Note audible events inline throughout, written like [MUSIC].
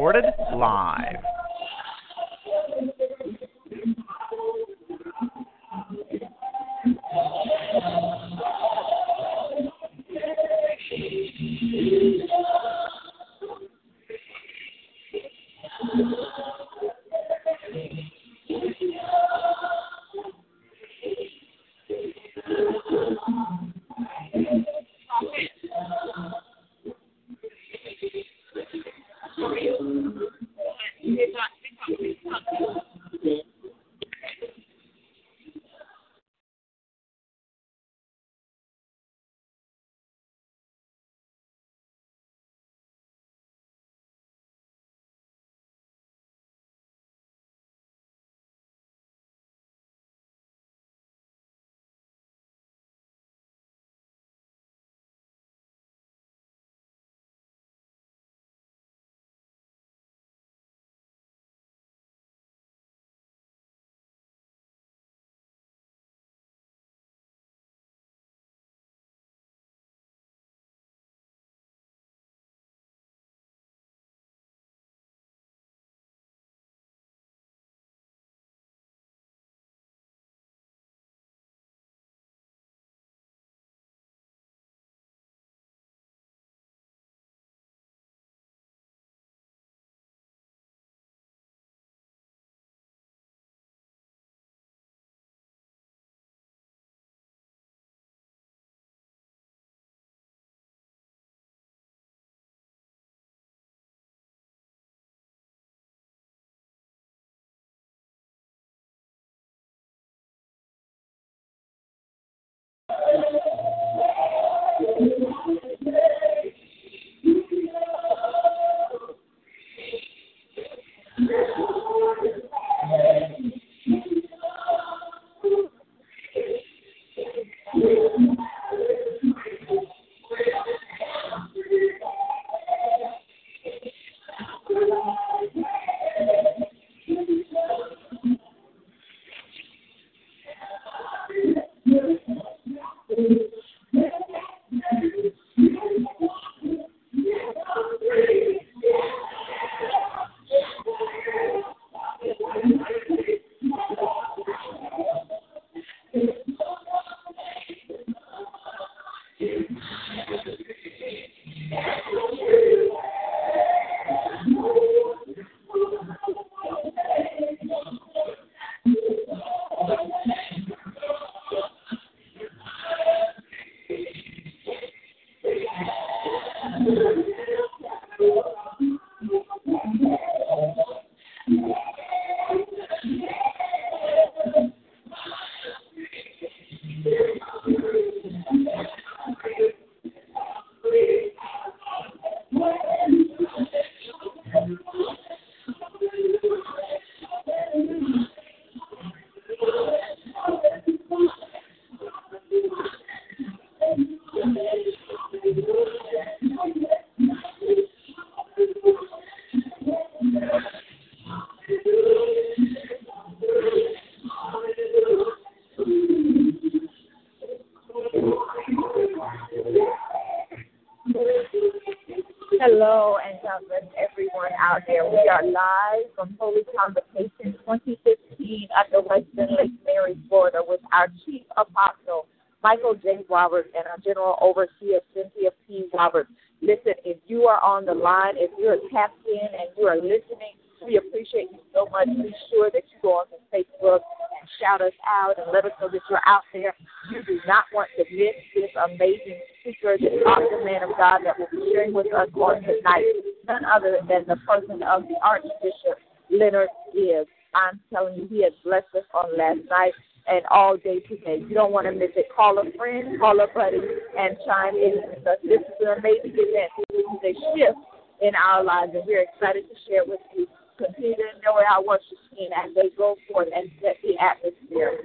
Recorded live. Hello and God bless everyone out there. We are live from Holy Convocation 2015 at the Westin Lake Mary, Florida, with our Chief Apostle, Michael J. Roberts, and our General Overseer, Cynthia P. Roberts. Listen, if you are on the line, if you're tapped in and you are listening, we appreciate you so much. Be sure that you go on to Facebook and shout us out and let us know that you're out there. You do not want to miss this amazing speaker, this awesome man of God that will be sharing with us on tonight. None other than the person of the Archbishop Leonard Gibbs. I'm telling you, he has blessed us on last night. and all day today. You don't want to miss it. Call a friend, call a buddy, and chime in with us. This is an amazing event. This is a shift in our lives, and we're excited to share with you. Continue to enjoy our worship team as they go forth and set the atmosphere.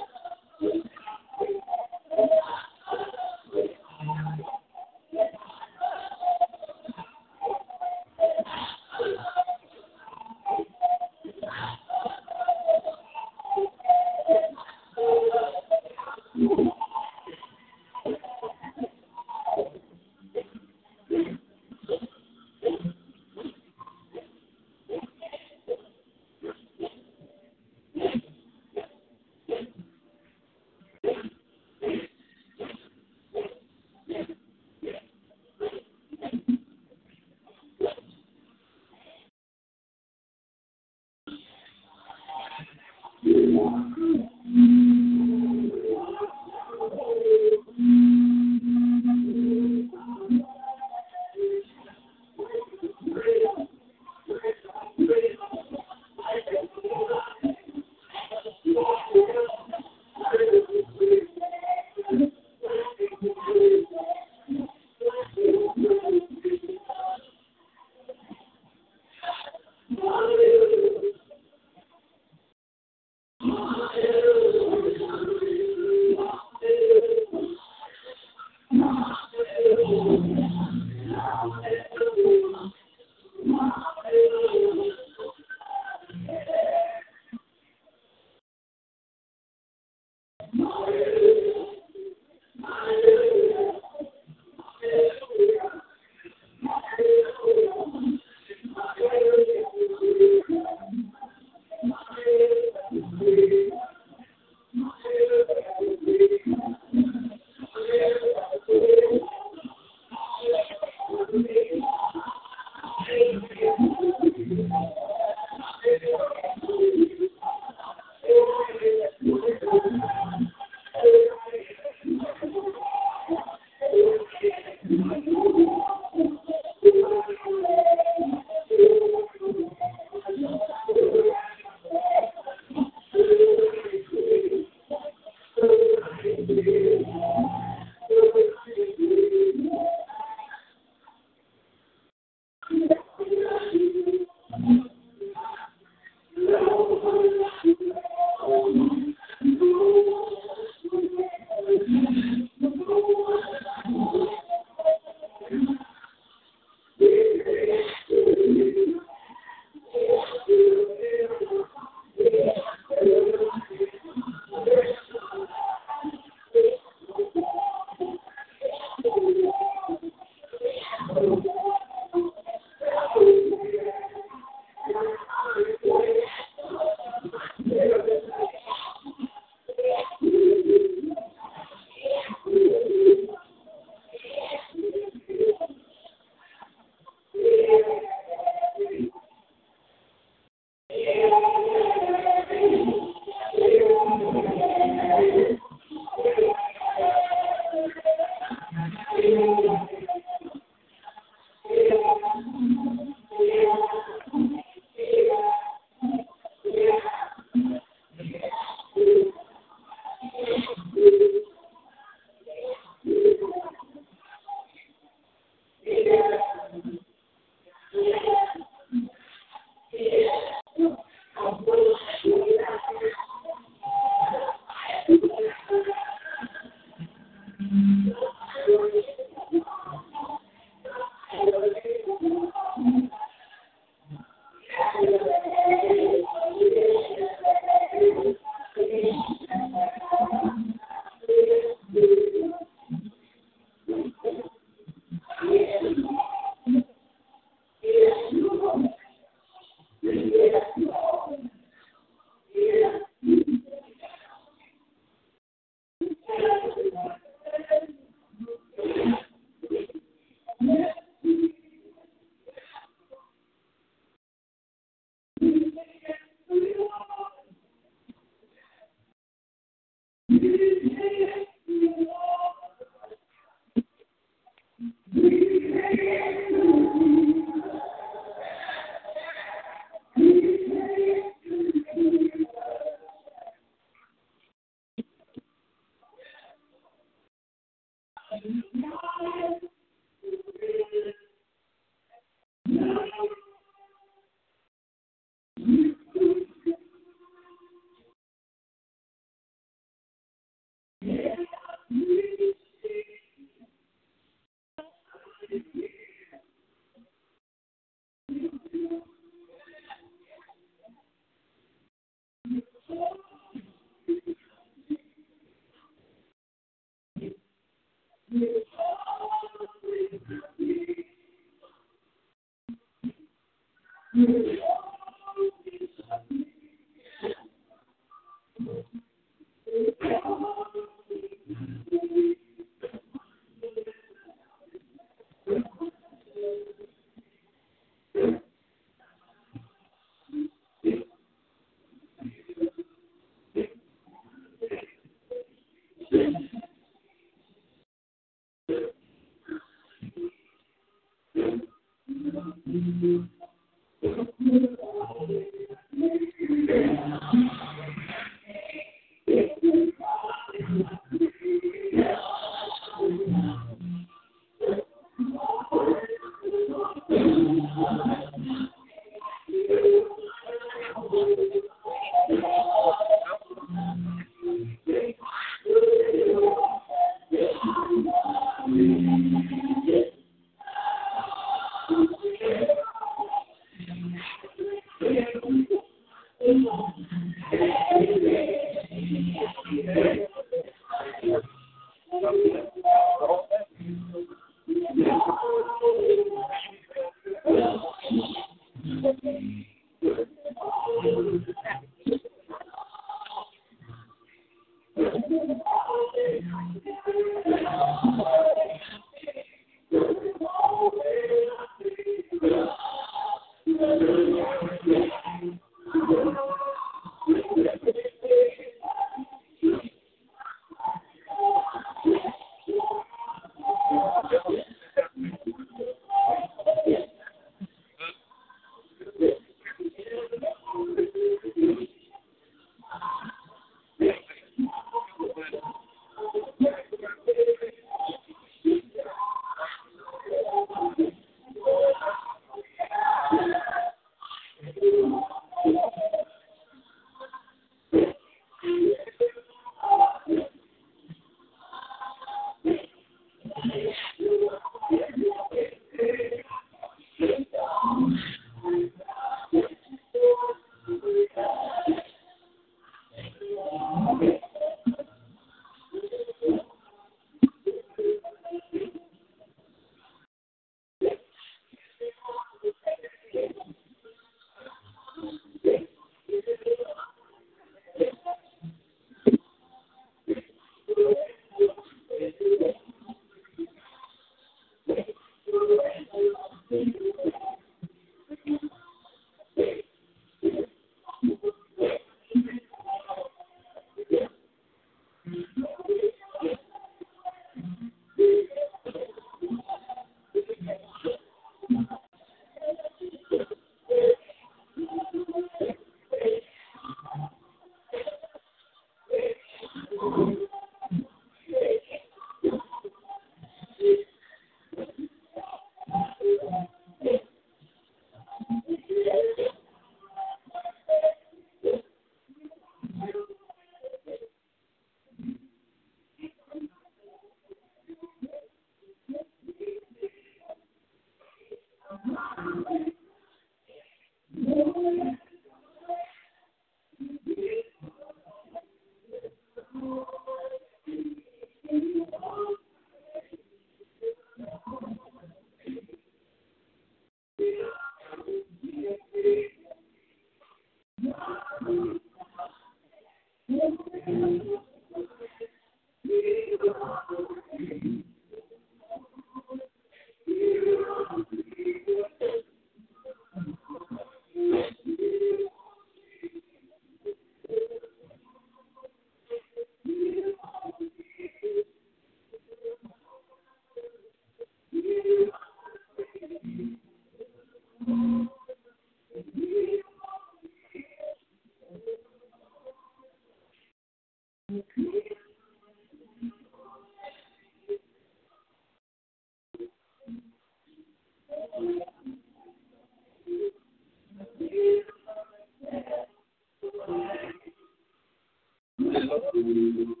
Jesus.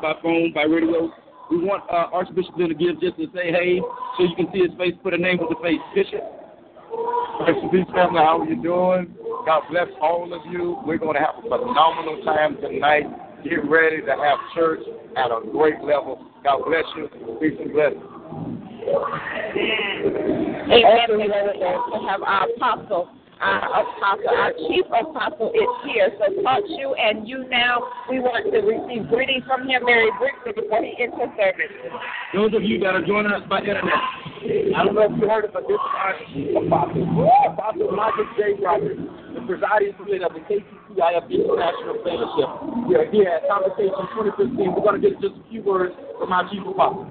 By phone, by radio. We want uh, Archbishop to give just to say hey, so you can see his face, put a name with the face. Bishop. Archbishop family, how are you doing? God bless all of you. We're going to have a phenomenal time tonight. Get ready to have church at a great level. God bless you. Peace and blessings. Amen. We're going to have our apostle our apostle, our chief apostle is here. So touch you and you now, we want to receive greetings from him, Mary Brixton, before he enters service. Those of you that are joining us by internet, I don't know if you heard it, but this is our chief apostle, Apostle Michael J. Roberts, the presiding priest of the KCCIF International Fellowship. We are here at Convocation 2015. We're going to get just a few words from our chief apostle.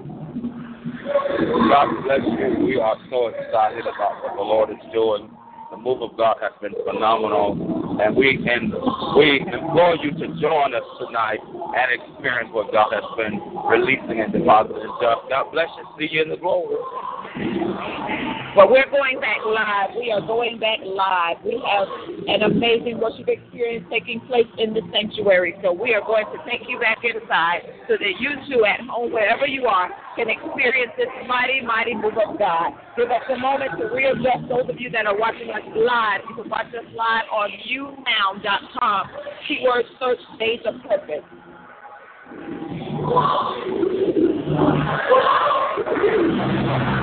God bless you. We are so excited about what the Lord is doing the move of God has been phenomenal, and we and we implore you to join us tonight and experience what God has been releasing and depositing. God bless you. See you in the glory. But we're going back live. We are going back live. We have an amazing worship experience taking place in the sanctuary. So we are going to take you back inside so that you too at home, wherever you are, can experience this mighty, mighty move of God. Give us a moment to readjust those of you that are watching us live. You can watch us live on younow.com. Keyword search Days of Purpose. Wow. Wow.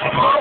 Come [LAUGHS] on.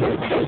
Thank you.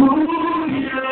Hallelujah.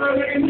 Jesus.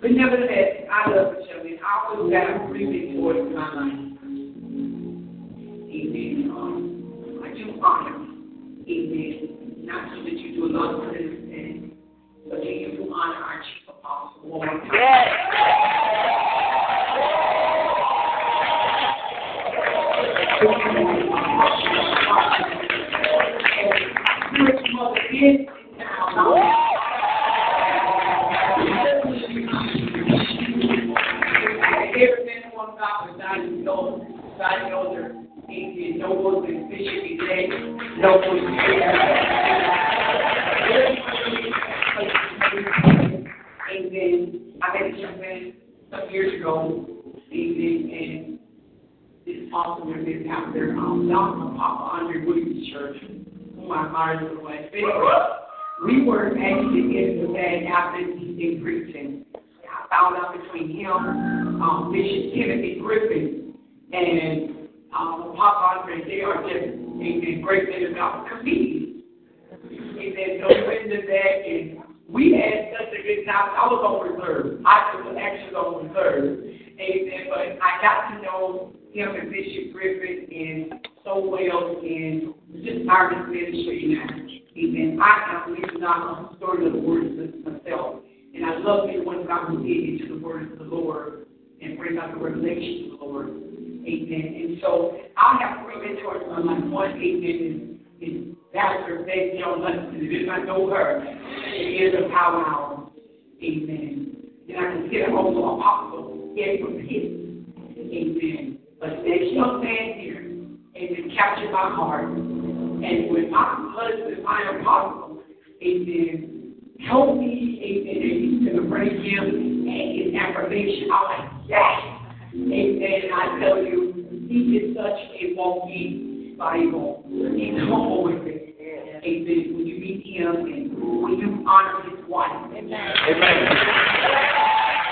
But nevertheless, I love each other. I always got a voice in my life. Amen. Um, I do honor. Amen. Not so that you do a lot of know him and Bishop Griffin and so well and just our ministry now. Amen. I am really not a story of the words myself. And I love being one God who get into the words of the Lord and bring out the revelation of the Lord. Amen. And so I have three mentors in uh, my life. One, amen, is, is Pastor Becky Jones Hudson. If not know her, she is a power hour. Amen. And I consider also Apostle Edward Pitt. Amen. But this young man here, amen, captured my heart. And when my husband, my apostle, amen, helped me, amen, and he's going to bring him and his affirmation, I'm like, yes. Amen. I tell you, he is such a walking Bible. He's humble with it. Amen. When you meet him and when you honor his wife. Amen. did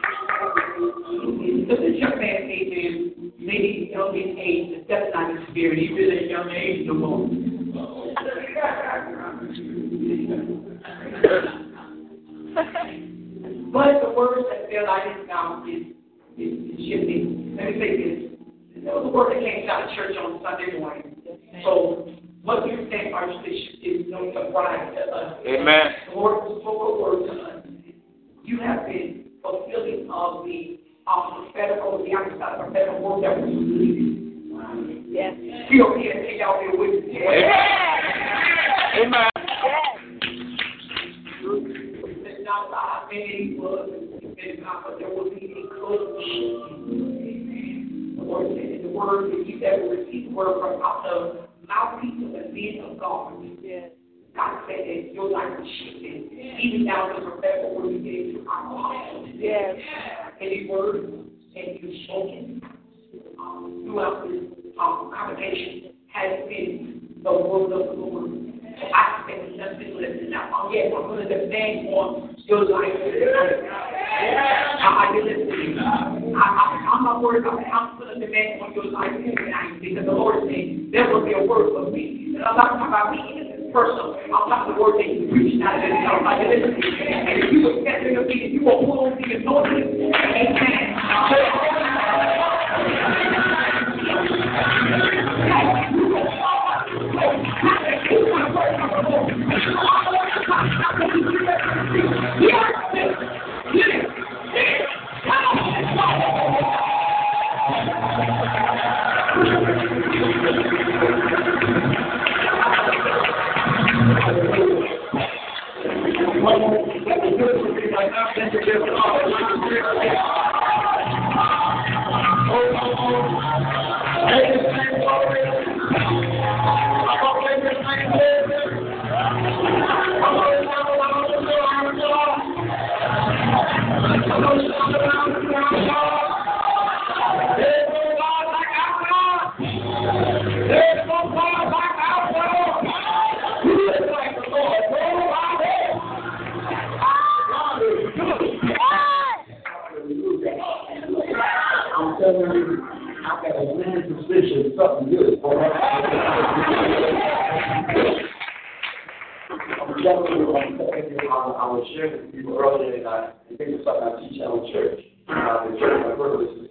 So this young man, amen, maybe young in age, but that's not his spirit. He's really a young age no more. But the words that fell out his mouth is, is, is shifting. Let me say this. There was a word that came out of church on Sunday morning. So what you think, Archbishop, is no surprise to us. Amen. The Lord spoke a word to us. You have been fulfilling of the um, prophetical, the apostolic prophetical word that was released. Yes. Still here, take out your witness. Amen. It's not about how many was, but there will be a close Amen. The Lord said in the word that you that will receive the word from out the mouthpiece of the men of God. Yes. God said that your life is shifting. Even now, the prophetic word you gave to our apostles. Yes. Any word that you've spoken um, throughout this um, convocation has been the word of the Lord. So I expect nothing less than that. Oh, yes, I'm going to demand on your life. I, I listen. I, I, I'm not worried about that. I'm going to demand on your life tonight because the Lord said there will be a word for me. And I'm not talking about me personal. I'm talking the word that you preach of this. I'm like, listen. And if you in the meeting, you will pull on the anointing. Amen. Thank you. definitely would like to thank you on, on what with you earlier that I think it's something I teach at my church. Uh, the church, my purpose is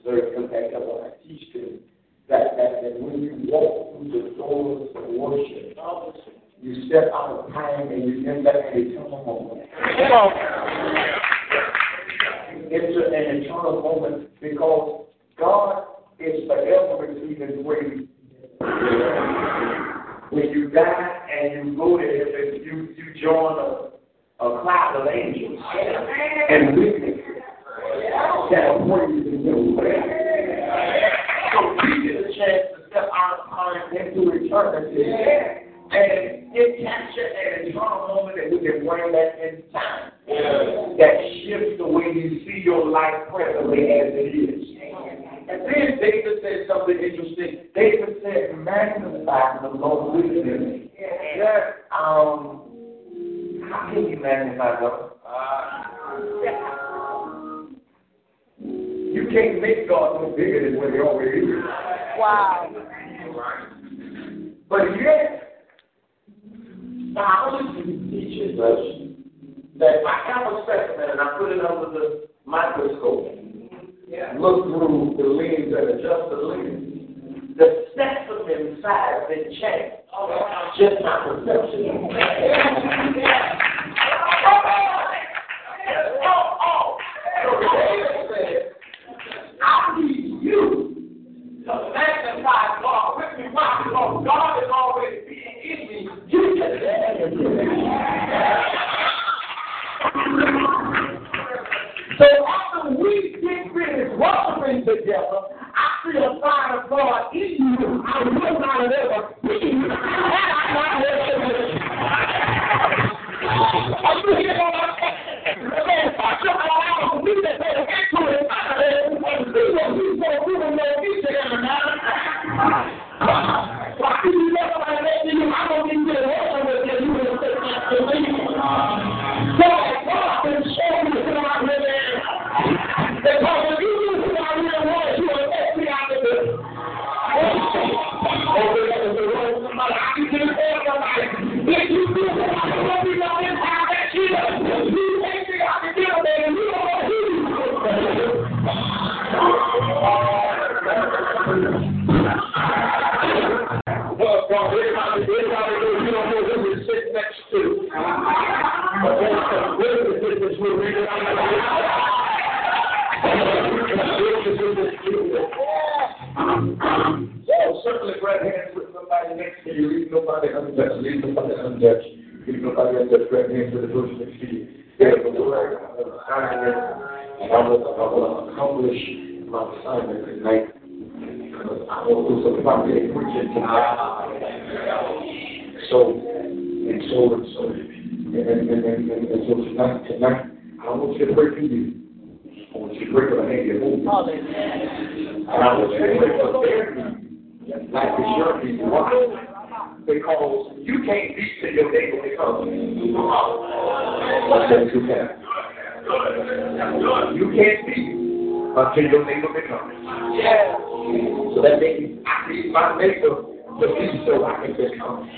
so I can become.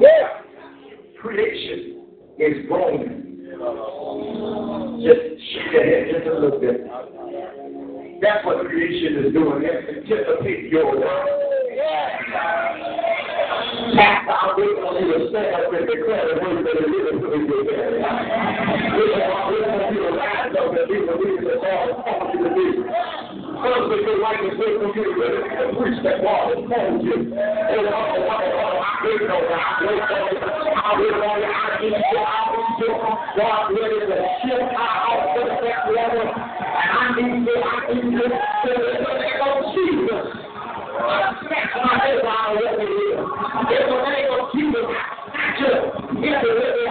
Yeah. Creation is growing. Just shake your head just a little bit. That's what creation is doing. It's anticipate your I on you to stand up and declare we to that for you preach that God has called you. And I didn't I live on. I. I. God let it shift to. And I need it. I need it. So of Jesus. I snatch to, I let it in. It's the of Jesus. I it.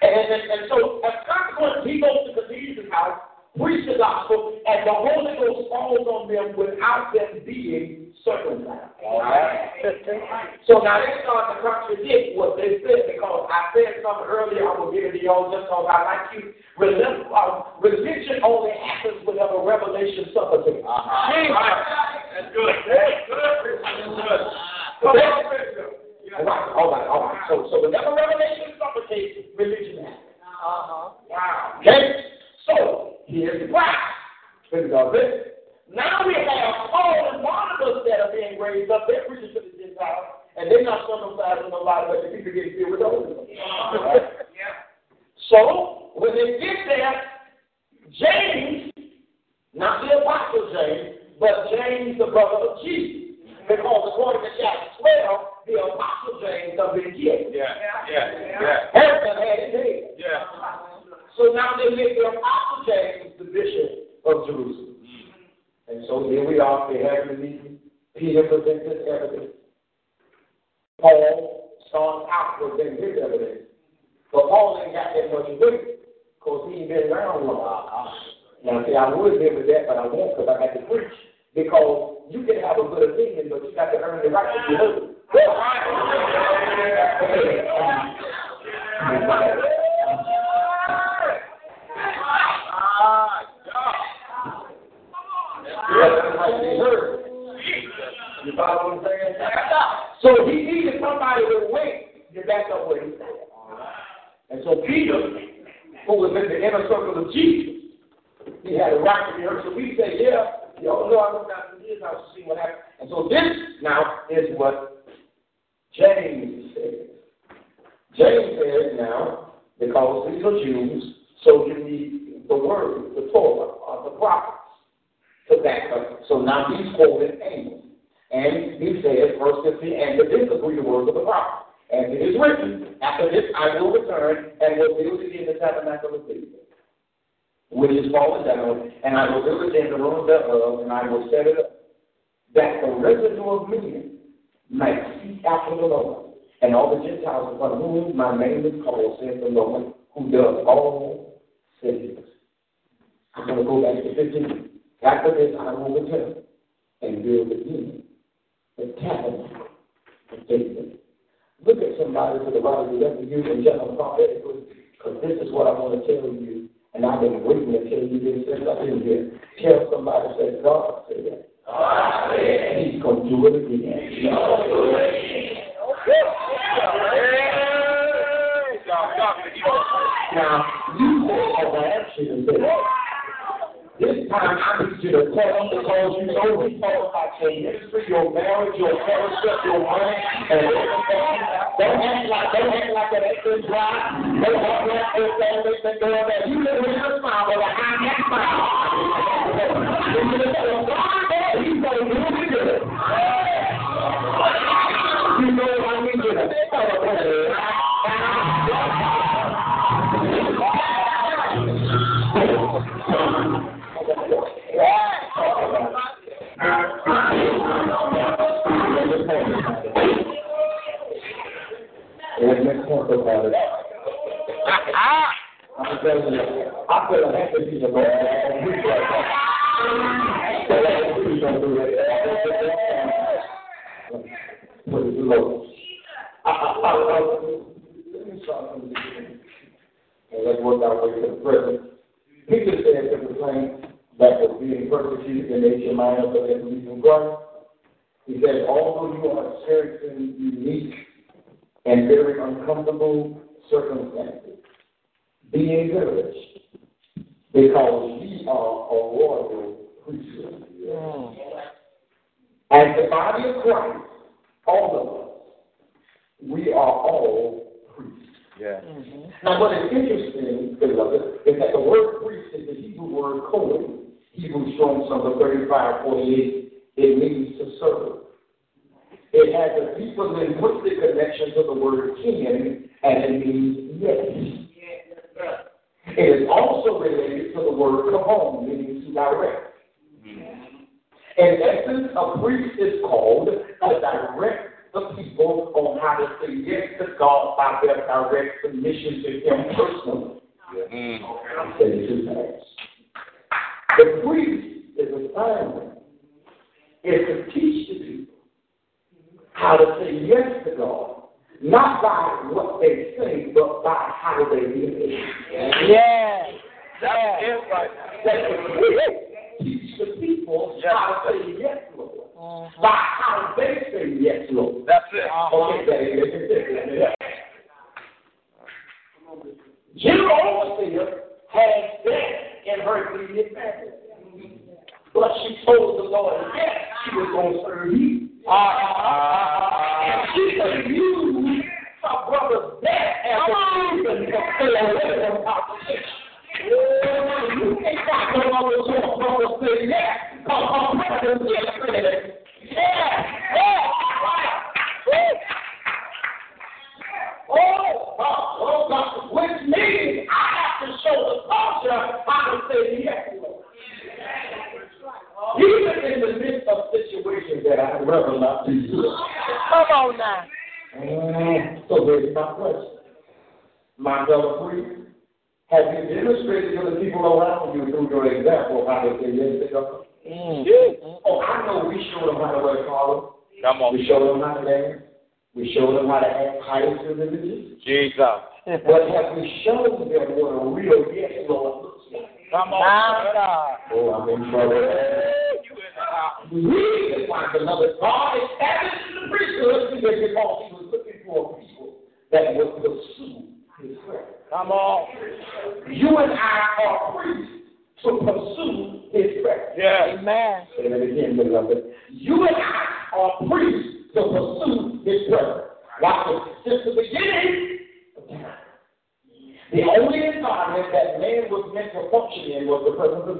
And, and, and so, as a consequence, he goes to the Cornelius' house, preaches the gospel, and the Holy Ghost falls on them without them being circumcised. All right. so now they start to contradict what they said because I said something earlier I was giving to y'all just because I like you.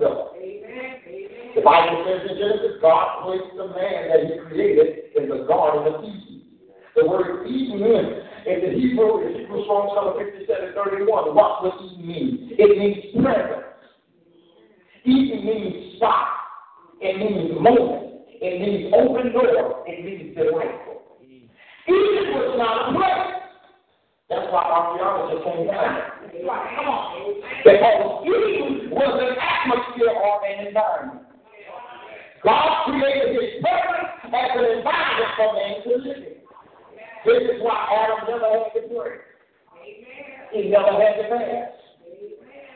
Was the presence of God. The Bible says in Genesis, God placed the man that he created in the Garden of Eden. The word Eden in the Hebrew, in Hebrew Strong number 5731, what does Eden mean? It means presence. Eden means spot. It means moment. It means open door. It means delightful. Eden was not a place. That's why archaeologists came down. Come on. Because Eden was an atmosphere or an environment. God created his presence as an environment for man to live in. This is why Adam never had to pray. He never had to fast.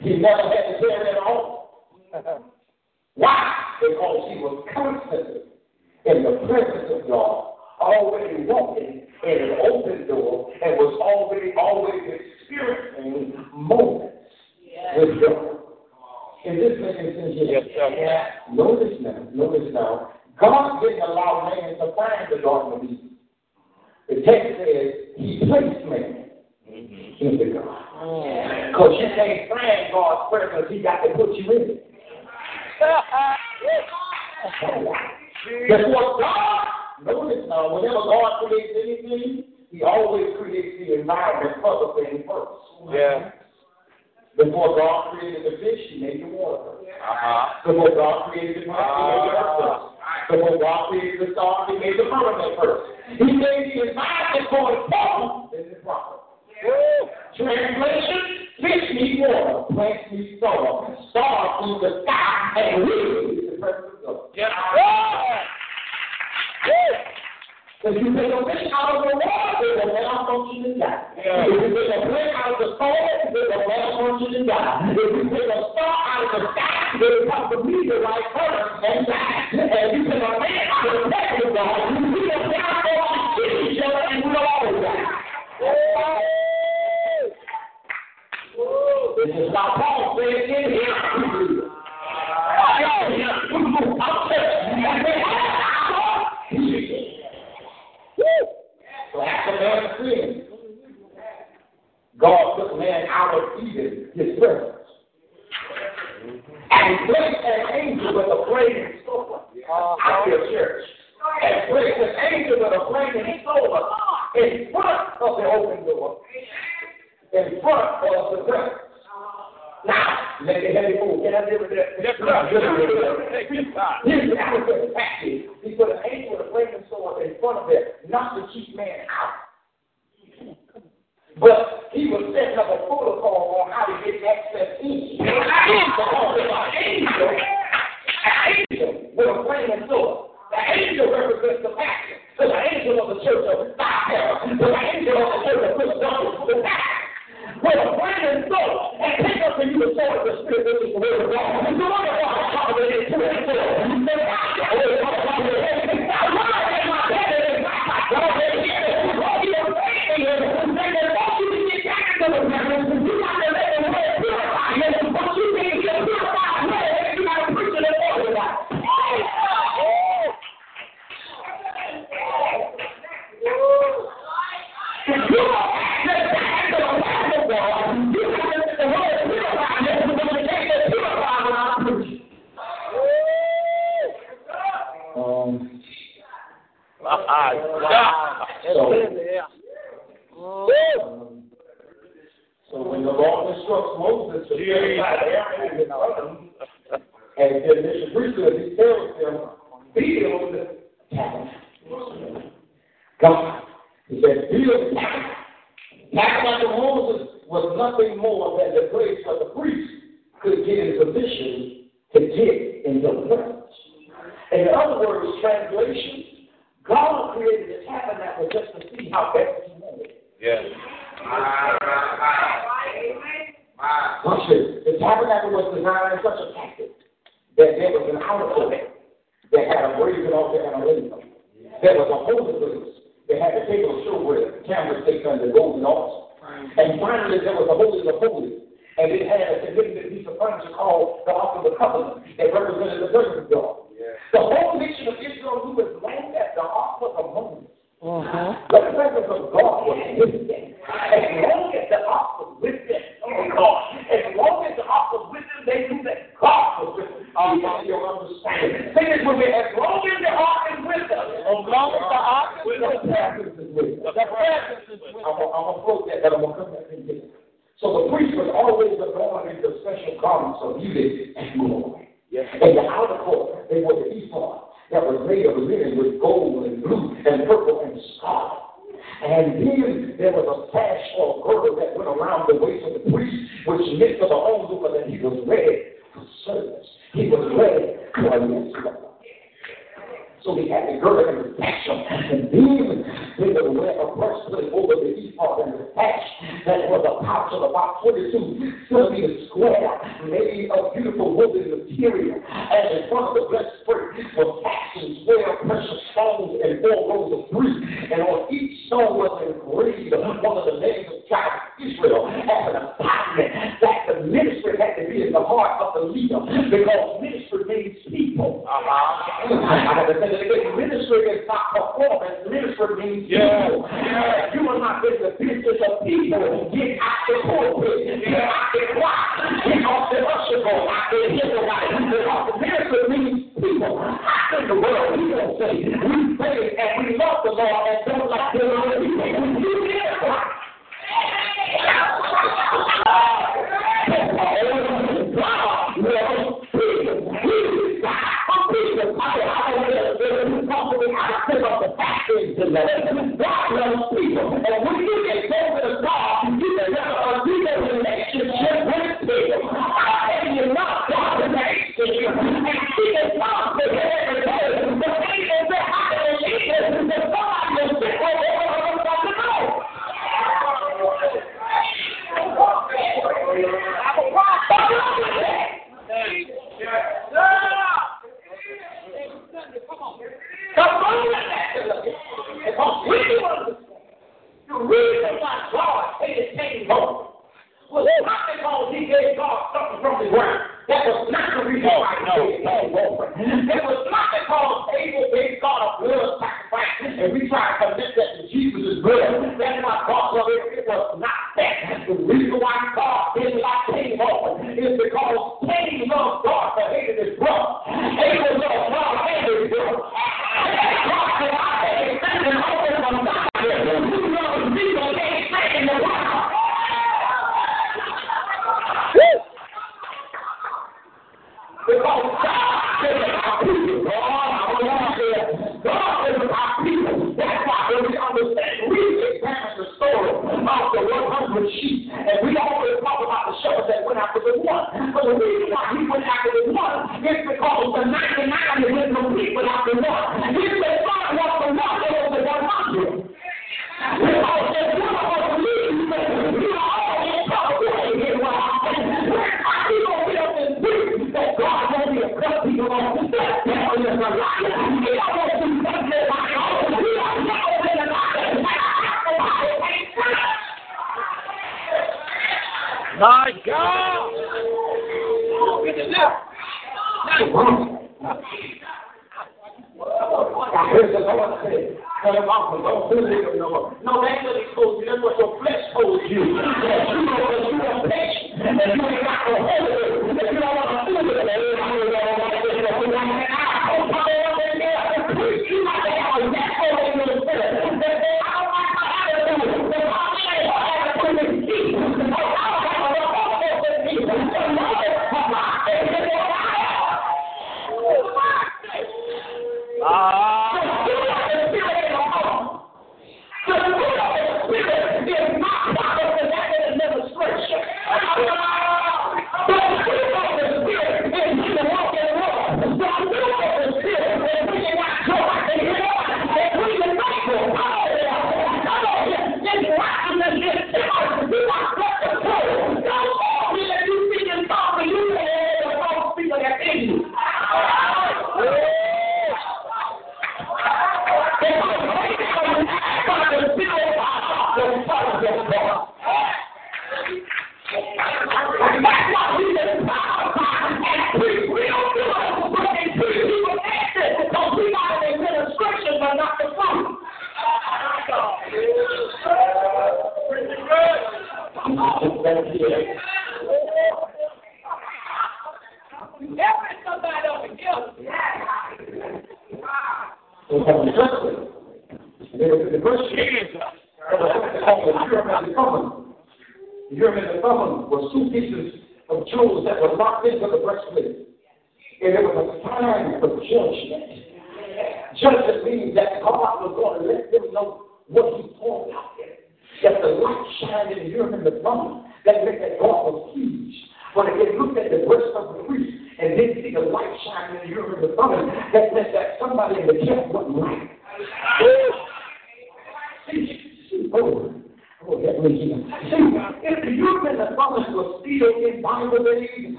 He never had to carry an altar. [LAUGHS] Why? Because he was constantly in the presence of God, already walking in an open door, and was already always experiencing moments with God. Is this making sense? Yes, sir. Notice now, notice now, God didn't allow man to find the Garden of Eden. The text says he placed man mm-hmm. into God. Because you can't find God's presence, he got to put you in it. [LAUGHS] Guess what? God, notice now, whenever God creates anything, he always creates the environment for the thing first. Yeah. Before God created the fish, he made the water. Uh-huh. Before God created the plant, he made the earth ah. first. Before God created the stars, he made the firmament first. He made the environment for it form, then the prophet. Translation, fish need water, plants need soil, stars need the sky, and we need the presence of God. Yes. Ah! If you take a fish out of the water, will malfunction and die. Yeah. If you take a plant out of the soil, it will malfunction and die. If you take a star out of the sky, it will come to meteorite first and die. And you take a man out of the presence of God, we will malfunction and kill each other, and we'll all die. This is why Paul said in here. Ah. So after man sinned, God took man out of Eden, his presence. And placed an angel with a flaming sword out your church. And placed an angel with a flaming sword in front of the open door, in front of the presence. Now, let the heavy move. Can I live with that? That's right. Here's the adequate package. He put an angel with a flaming sword in front of it, not to keep man out. But he was setting up a protocol on how to get access in. Because if an angel, an angel with a flaming sword, the angel represents the passion. So the angel of the church of fire, so the angel of the church of Philadelphia, the passion with a flaming sword and pick up to you the of the Spirit, the word of God. The the I the you, you to get into the um, so when the Lord instructs Moses to and the initial priesthood, he tells them, build. God, he said, build the tabernacle. Tabernacle Moses was nothing more than the place where the priest could get in position to get in the presence. In other words, translation, God created the tabernacle just to see how best he wanted. Yes. Watch this. The tabernacle was designed in such a tactic that there was an outer court that had a brazen altar and a lintel. There was a holy place that had the table of showbread, candlestick, and the golden altar. And finally, there was a holy of holies. And it had a significant piece of furniture called the Ark of the Covenant that represented the presence of God. The whole nation of Israel who was long at the Ark was among them, the presence of God was with them. As long as the ark was with them, oh God, as long as the ark was with them, they knew that God was with them. Uh-huh. Oh, God, you understand. Say this with me. As long as the ark is with us, oh as long as the ark is with us, the presence is with us. The presence is with us. I'm going to quote that, but I'm going to come back and get it. So the priest was always adorned in the special garments of beauty and glory. Yes. In the outer court, they wore the ephod that was made of linen with gold and blue and purple and scarlet. And then there was a sash or girdle that went around the waist of the priest, which meant to the onlooker that he was ready for service. He was ready for a So he had the girdle and the on. And then they would wear a breastplate over the ephod and the sash that was a pouch of about 22 centimeters square, made of beautiful woven material. And in front of the breastplate was fastened 12 precious stones and four rows of three. And on each stone was engraved one of the names of God Israel as an assignment that the ministry had to be in the heart of the leader because ministry means people. Uh-huh. I to say that again. Ministry is not performance. Ministry means people. You are not in the business of people. Get out the pulpit. Get out the choir. Get off the usher board. Out the Israelite. Because the ministry means people. How in the world we don't say we pray and we love the Lord and don't like the other people? You did it right. God loves people. And when you get closer to God, you develop a deeper relationship with people. I tell you not, God makes. And He is not the every day. The thing is that I believe is that God will sit over everyone from the Come on,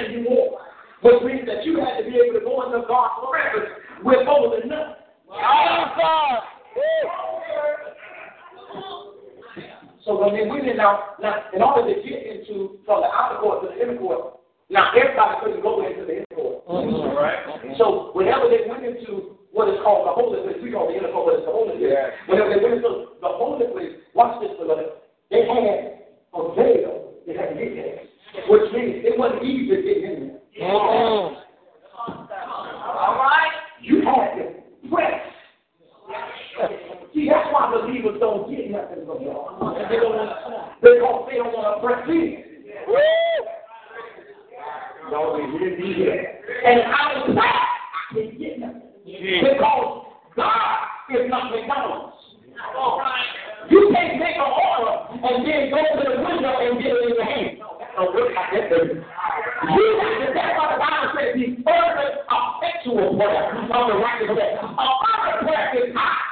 that's the only thing you wore. Which means that you had to be able to go into God's presence with more than nothing. So when they went in now, now, in order to get into from the outer court to the inner court, now everybody couldn't go into the inner court. Right. So whenever they went into what is called the holy place, we call the inner court, but it's the holy place. Yeah. Whenever they went into the holy place, watch this, beloved, they had a veil they had to get there, which means it wasn't easy to get in there. All right? You had to press. See, that's why believers don't get nothing from God. They don't want because they don't want to press in. No, they didn't do that. And I back. I can't get nothing. Because God is not McDonald's. All right. You can't make an order and then go to the window and get it in your hand. No, look at that, baby. You got to, that's why the Bible says the fervent, effectual prayer of the righteous man. A fervent prayer is high.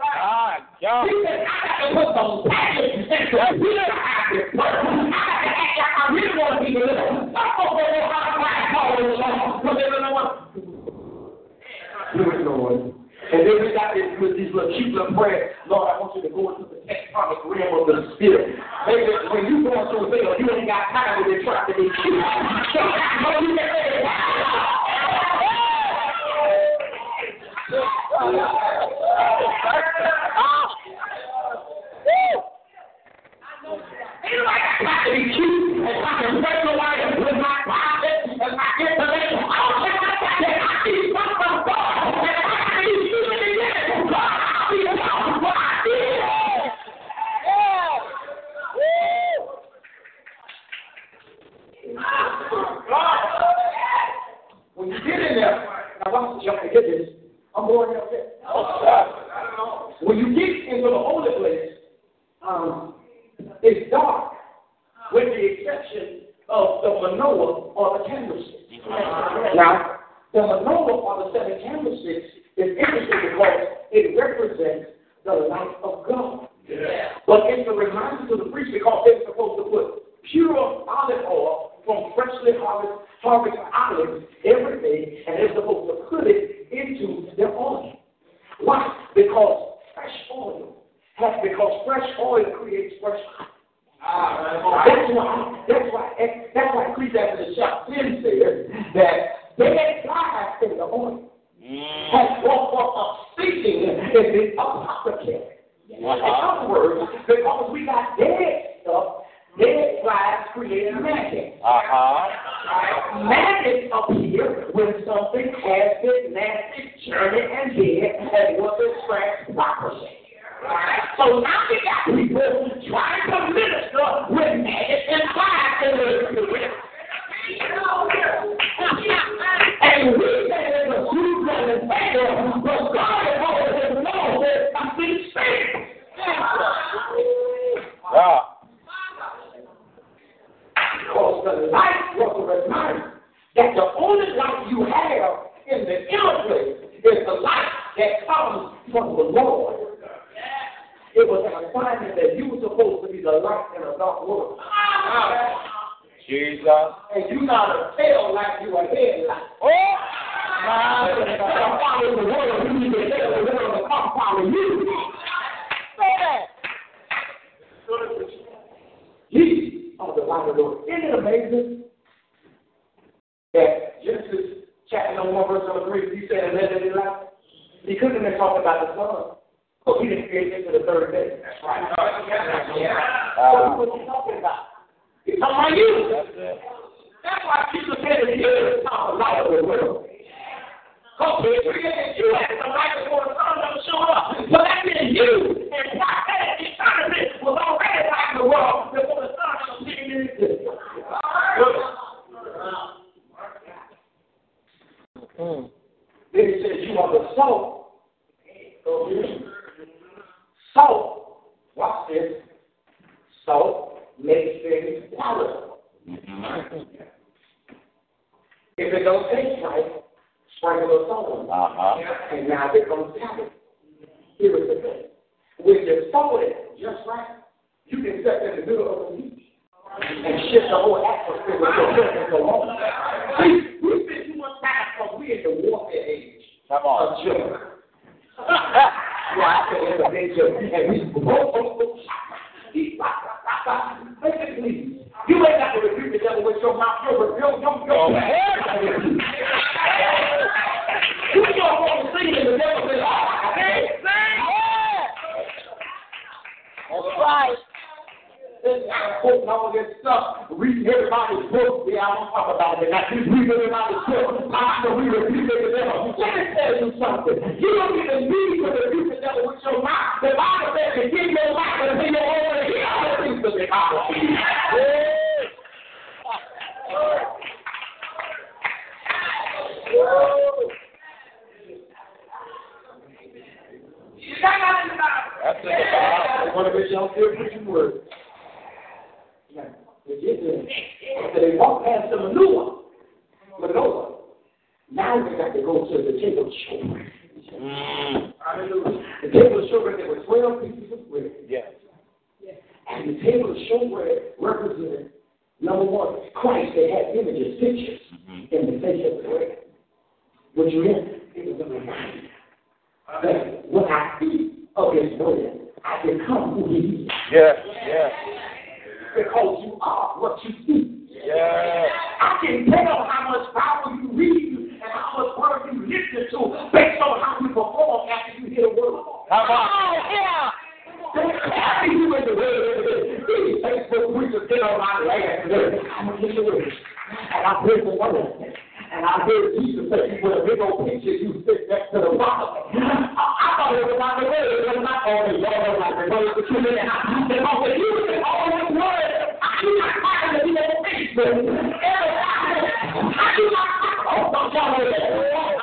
My God. He said, I got to put some passion into a real active prayer. I got to act like I really want to be delivered. Some folks don't know how to pray call it along because they don't know what. Do it, Lord. And then we got this these little cute little prayers. Lord, I want you to go into the tectonic realm of the spirit. Maybe when you go through a veil, you ain't got time to be trying to be cute. So, so you can say, Anybody got time to be cute and try to break light with my pocket and my intellect? Now watch y'all can get this. I'm going up there. When you get into the holy place, um, it's dark, with the exception of the menorah or the candlestick. Now, the menorah or the seven candlesticks is interesting because it represents the light of God. But it's a reminder to the priest because they're supposed to put pure olive oil from freshly harvested harvest olives every day, and they're supposed to put it into their oil. Why? Because fresh oil has because fresh oil creates fresh oil. Ah, that's why, that's why, that's why Ecclesiastes chapter 10 says that dead flies in the oil mm. has brought forth a speaking in the apothecary. In other words, because we got dead stuff, dead flies create magic. Uh-huh. Magic appear when something has been nasty, churning, and dead, and was expressed properly. Right? So now we got people trying to minister with magic and flies in the And we say there's a true and fail, but God has always known that something strange. Yeah. Because the light was a reminder that the only light you have in the inner place is the light that comes from the Lord. It was an assignment that you were supposed to be the light in a dark world. Jesus. And you not a tail like you a headlight. Oh, Come follow the world, you need to tell the world to come follow you. Ye are the light of the world. Isn't it amazing that Genesis chapter number 1, verse number 3, he said, let it be light? He couldn't have been talking about the sun. Because he didn't create it to the third day. That's right. Uh, what he talking about? He's talking about you. That's. That's why Jesus said that he is the light of the world. He created you as the light before the sun doesn't up. So that means you and why that eternity was already in the world before the sun ever came into existence. Then he says you are the salt. Salt, watch this. Salt makes things palatable. Mm-hmm. If it don't taste right, sprinkle of salt. Uh-huh. And now it becomes palatable. Here is the thing. When you salt it just right, you can set in the middle of the meat and shift the whole atmosphere with your presence alone. See, we spend too much time because we're in the warfare age Come of on. sugar. well, I said in the age of, and we, please. You ain't got to rebuke the devil with your mouth. You're your, your, your, You don't want to sing and the devil says, oh, sing, sing. That's right. Listen, I'm quoting all this stuff, reading everybody's book. Yeah, I don't talk about it. I just read everybody's book. I know we rebuke the devil. Let me tell you something. You don't get the need to rebuke the devil with your mouth. The Bible says to give your and your own and hear all things of the Bible. That's in the Bible. One of his young still preaching word. Now, they get there. So they walk past the menorah. Menorah. Now they got to go to the table of showbread. Mm. Hallelujah. The table of showbread, there were 12 pieces of bread. Yes. And the table of showbread represented, number one, Christ They had images, pictures in the face of the bread. Which meant it was a reminder that when I eat of his bread, I become who he is. Yes. Yes. Because you are what you eat. Yes. I can tell how much Bible you read and how much word you listen to based on how you perform after you hear the word. Come on. Oh, yeah. After you in the word, these Facebook preachers get on my last nerve. I'm going to get the word. And I pray for one of them. And I heard Jesus say, with a big old picture, you sit next to the Bible. [LAUGHS] I, I thought it was not the word. It was not all the Lord, like the word, but you didn't have to. Oh, because when you was all the word, I do not find to be on Facebook. Every time, [LAUGHS] I do not find on Facebook. I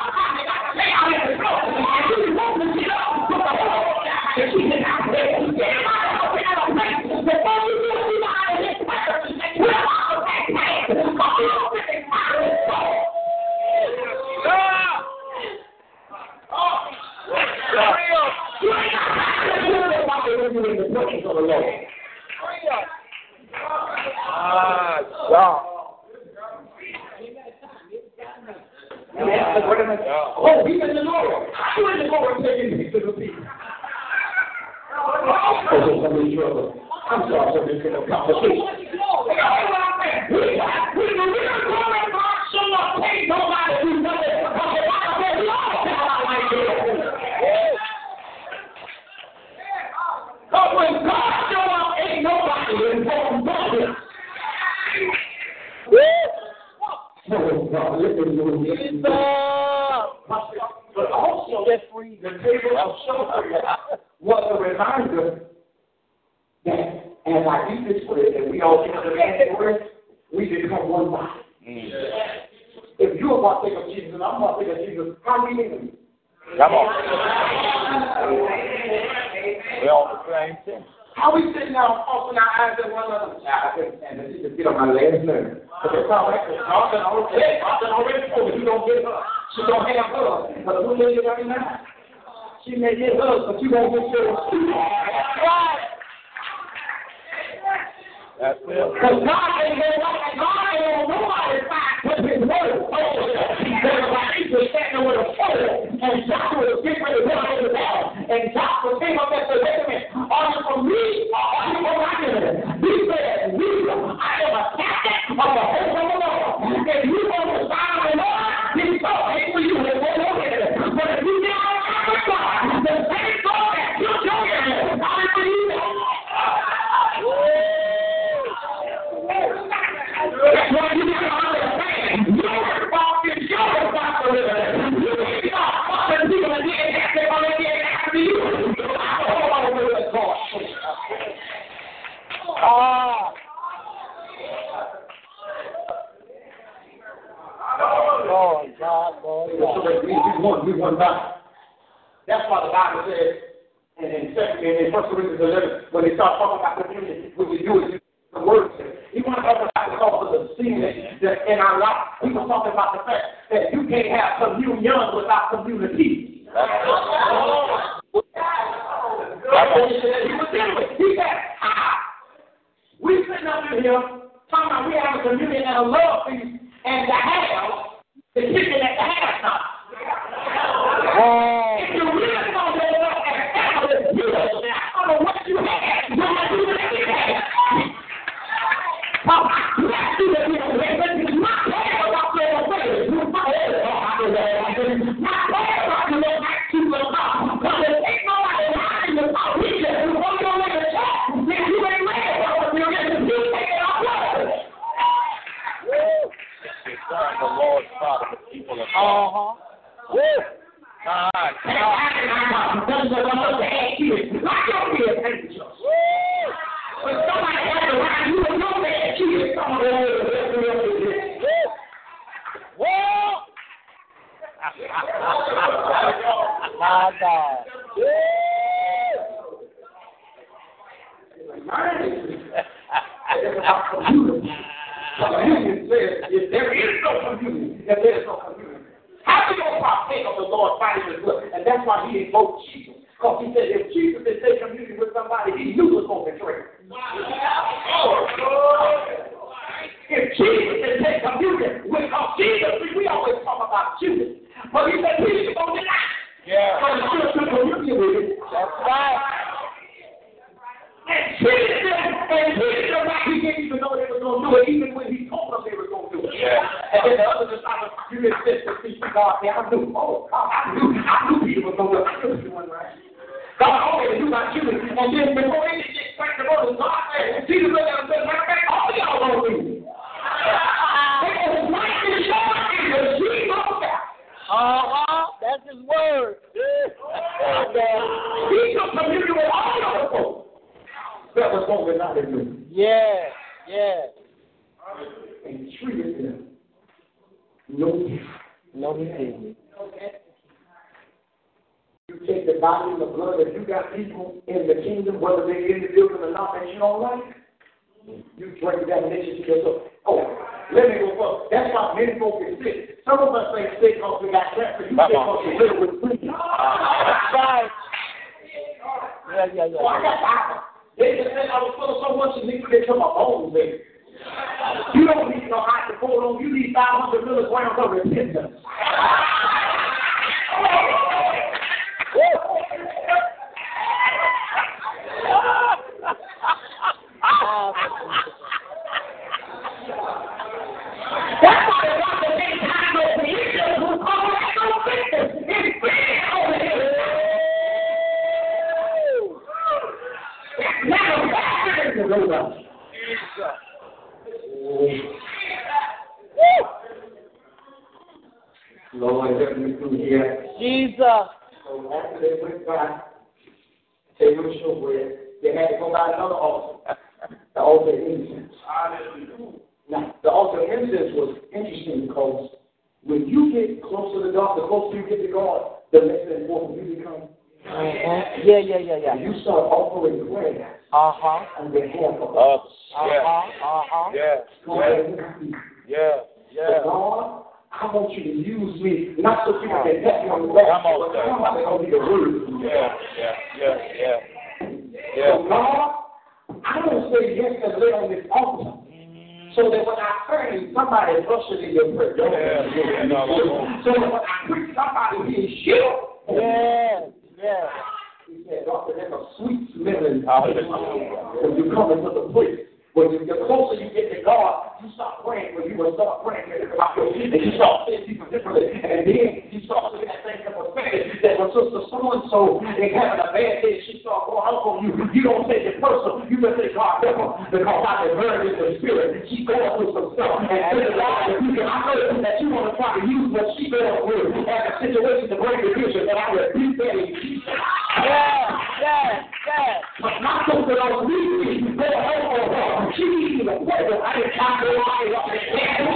bad day, she start going oh, up on you. You don't take it personal. You just say, God, help her because I can heard in the spirit. She going through some stuff. And I know that you want to try to use what she going through as a situation to bring division, but I rebuke that in Jesus. Yeah, yeah, yeah. But my sister don't need me. Go home on her. She needs me to pray. I didn't have to lie up. And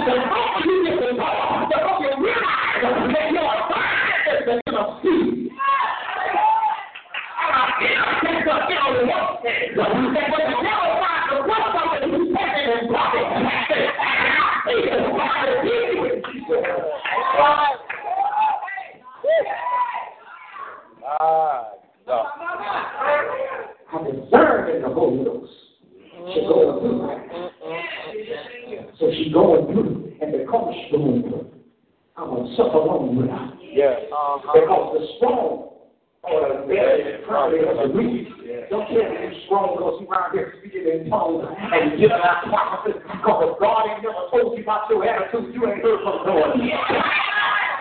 you get the power. But don't you realize that you're a fire that's going to see. Ah, no. I'm discerned in the Holy Ghost. She's going through right now. So she's going through, and because she's going through, I'm going to suffer along with her. Yeah. Because the strong or the very probably of the weak. Don't care if you're strong because you're around here speaking in tongues and giving out prophecies because God ain't never told you about your attitude, you ain't heard from God.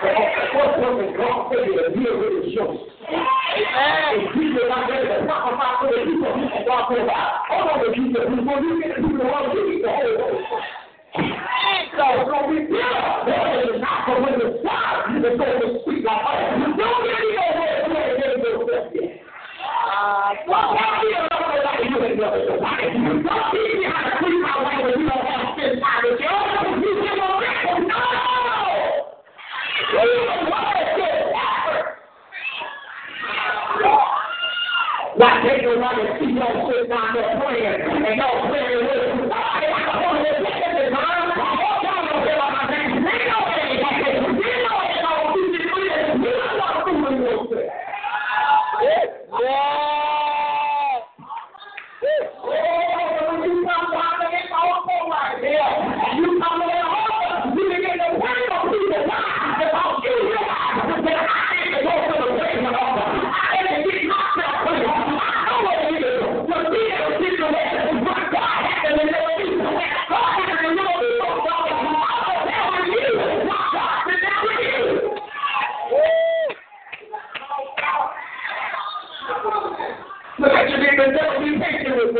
Because the first God said you to deal with is yours. And people are there to prophesy to the people. And God said, hold on to you, before you get to the one, you need the Holy Ghost. So it's going to be pure. It's not for when the sun is going to speak like that. Don't get me over there and let it go yet. Uh, why you know that you ain't never so Don't be behind a tree my way when you don't have to spend time with you. You give a rip. No! You don't want to get effort. Like taking around and see y'all sitting down there praying and y'all praying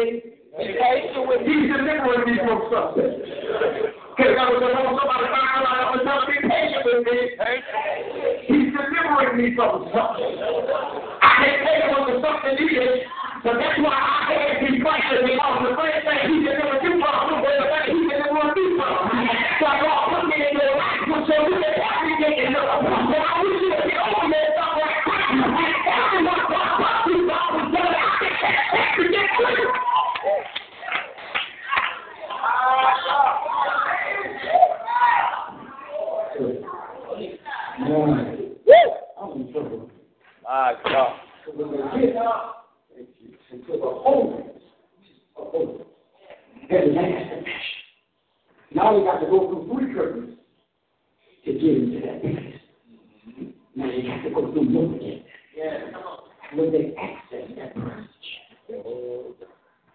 me. Me. He's delivering me from something. Because I was alone, somebody found out I was telling be patient with me. He's delivering me from something. I can't take what the something is, but that's why I had to be questioned because the first thing he delivered you from was the thing he delivered me from. Why God put me in your life so you can everything in your life. When they get up into the holiness of holiness, that's the passion. Now we got to go through three curtains to get into that place. Now you got to go through more again. When they access that presence.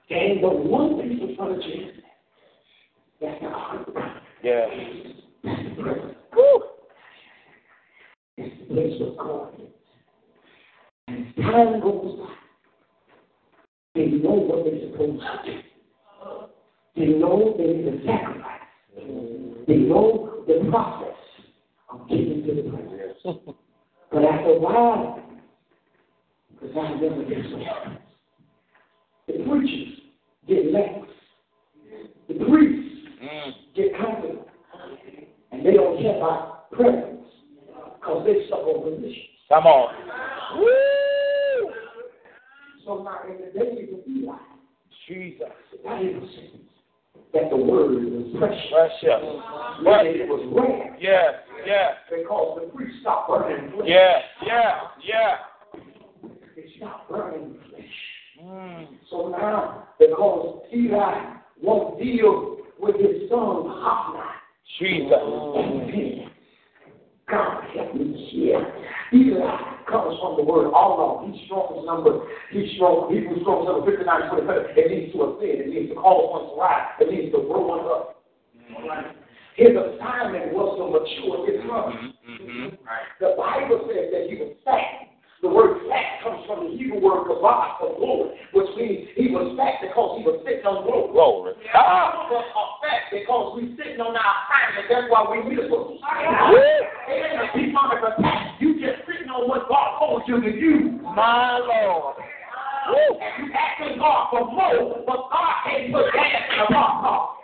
And the one piece of furniture is that's the heart. Yeah. That's the presence. It's the place of God. And as time goes by, they know what they're supposed to do. They know they need to sacrifice. They know the process of getting to the presence. But after a while, because I never get so the preachers get lax. The priests get confident. And they don't care about presence because they suffer religion. Come on. Woo! So now in the days of Eli, Jesus. that innocence, that the word was precious. Precious. That it was rare Yeah, yeah, because the priest stopped burning flesh. yeah, yeah, yeah. They stopped burning flesh. Mm. So now, because Eli won't deal with his son Hophni, Jesus. God help me here. Eli comes from the word all He's strong number. He's strong. Hebrew strong number 59, 27. It means to ascend. It means to call one to rise. It means to grow one up. Mm-hmm. His assignment was to mature his son. Mm-hmm. Mm-hmm. The Bible says that he was fat. The word fat comes from the Hebrew word kabah, for glory, which means he was fat because he was sitting on glory. Glory. Some of us are fat because we're sitting on our assignment. That's why we miserable. It ain't a demonic attack. You just sitting on what God told you to do. My Lord. And you asking God for more, but God can't put gas in a rock car.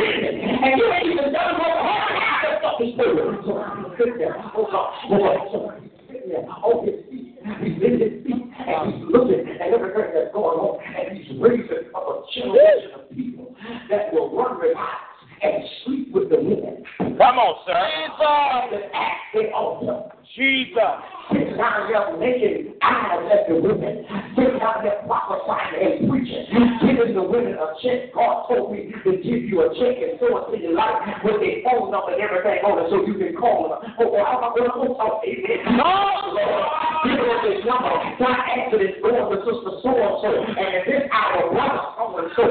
And you ain't even done what the whole half of the spirit. So I'm sitting there. Oh God. So he's sitting there on his feet. He's in his feet and he's looking at everything that's going on. And he's raising up a generation of people that will run revivals and sleep with the women. Come on, sir. Jesus. At the altar. Jesus. Sit down there making eyes at the women. Sit down there prophesying and preaching. Giving the women a check. God told me to give you a check and so it to your life with their phone number and everything on it so you can call them. Oh, well, how am I going to talk? Amen. No, Lord. Give us this number. God answered this going to sister so and so. And in this hour, brother so and so.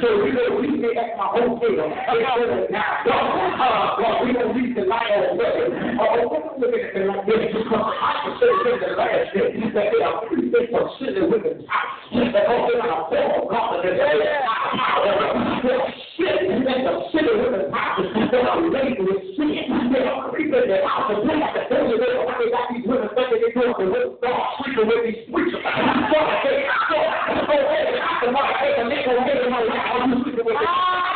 So you know, we be at my hotel. Now, God, uh, God, we don't need the light on weapon. Oh, we're looking at it like this because I say in the last day that they are free for sitting with the house. That they are full of God and they are power. They are sitting in the city with the house. They are laden with sin. They are creeping their house and they you they they got these women thinking they're doing the will of God, sleeping with these preachers. So I say, so, so, hey, I can take a nickel and get them. I'm sleeping with this.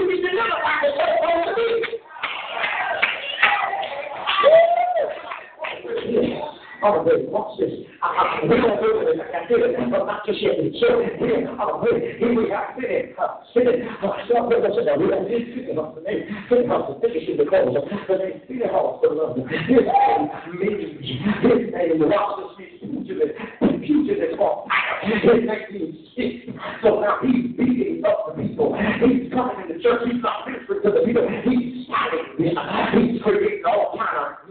Oh, wait, watch this. Uh, going to do it. I did it, but not just yet. So, here, oh, wait, here we are sitting, uh, sitting. Uh, so, wait, what's it? We are sitting on the name, sitting on the finishing the cause. The name, sitting on the love. His name, means, his name, watch this, he's fugitive. Fugitive for fire. His name means stick. So now he's beating up the people. He's coming in the church. He's not ministering to the people. He's fighting. He's creating all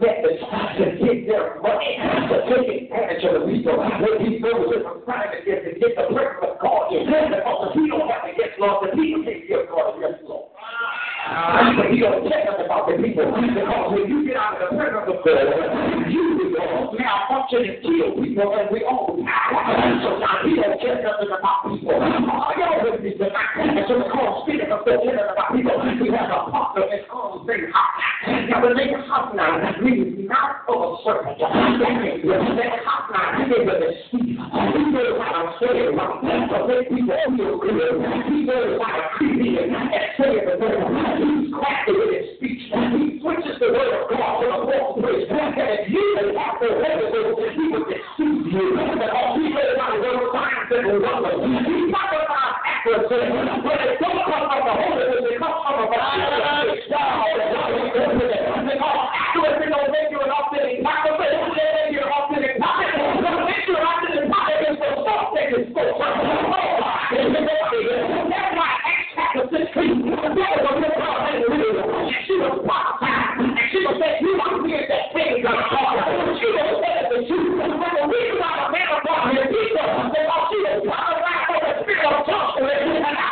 kind of methods to get their money to take advantage of the people. He goes in from trying to get to get the blessing of God in, because if he don't have to get Lord, the people can't give God yes, Lord. But he don't care about the people because when you get out of the presence of God, you malfunction and kill people, and we all die. So now he don't care nothing about people. Are y'all with me tonight? And so because speaking of the care about people, we have a partner that's called Saint Hop. Now the name now means not of a servant. That means that now is a deceiver. He knows how to say it right. But when people feel good, he knows how to creep in and say it the word. He's crafty with his speech. And he switches the word of God to the false place. And if you and have he would deceive you. All he knows the word of science and wonders. Not about accuracy. But it don't come from the Holy Ghost, it comes from the Bible. Because accuracy don't make you an authentic prophet. It don't make you an authentic prophet. It don't make you an authentic prophet. The stuff that is spoken. That's why Acts chapter 16, the devil was with God and she was prophesying. And she was saying, you are here that thing going to I'm. I'm and women.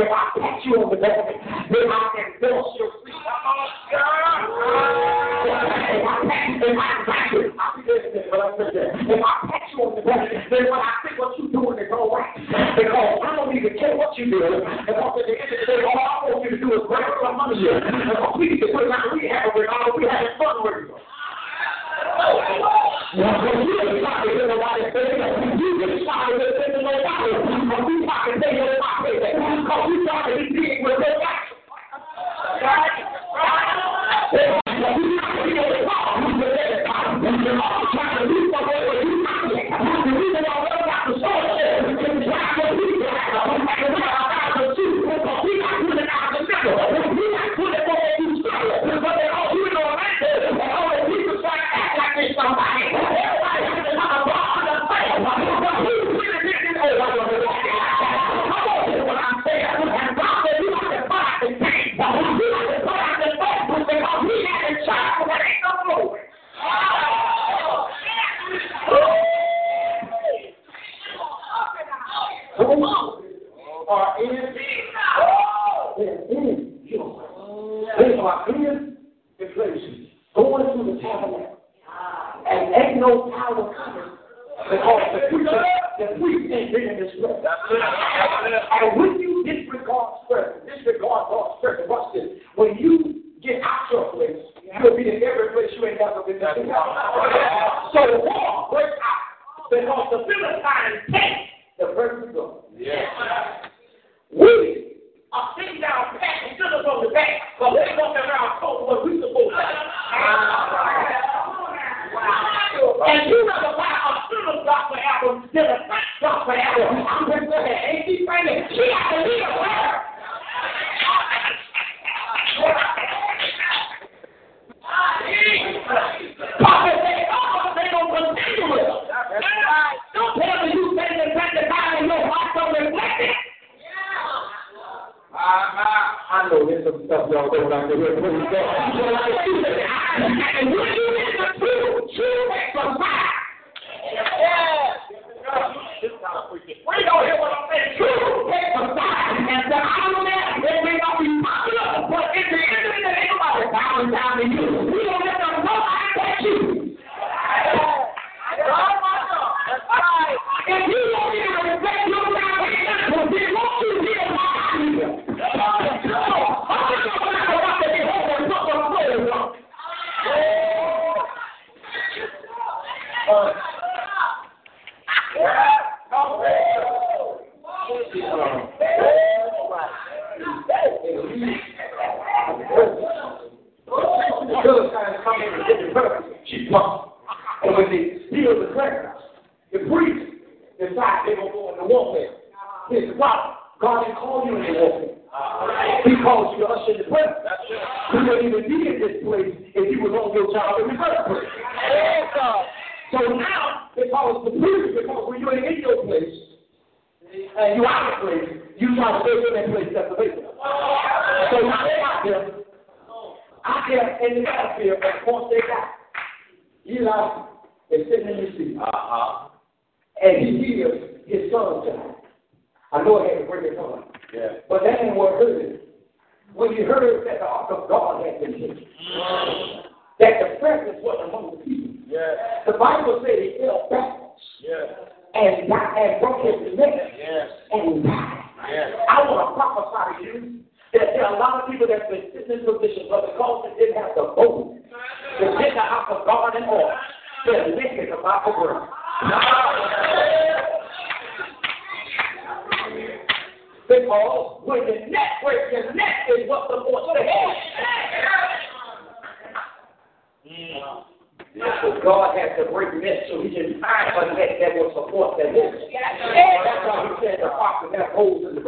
If I pat you on the back. I can endorse your feet. They might pat you. if I invite you. I'll forget this, but I said that. If I pat you on the back. Then when I see what you're doing it's all right. Because I don't even care what you do. Because at the end of the day, all I want you to do is grab some money. Because we need to put it out. We have a regard. We having fun with you.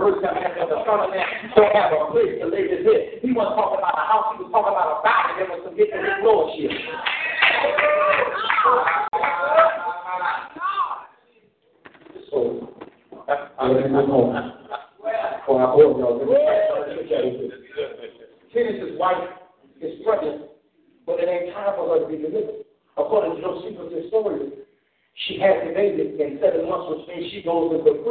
verse that man the Son of Man shall have a place to lay his head. He wasn't talking about a house, he was talking about a body that was submitted to his lordship. So, that's how it is going for our old y'all. Wife is pregnant, but it ain't time for her to be delivered. According to Josephus' story, she has the baby in seven months, which means she goes into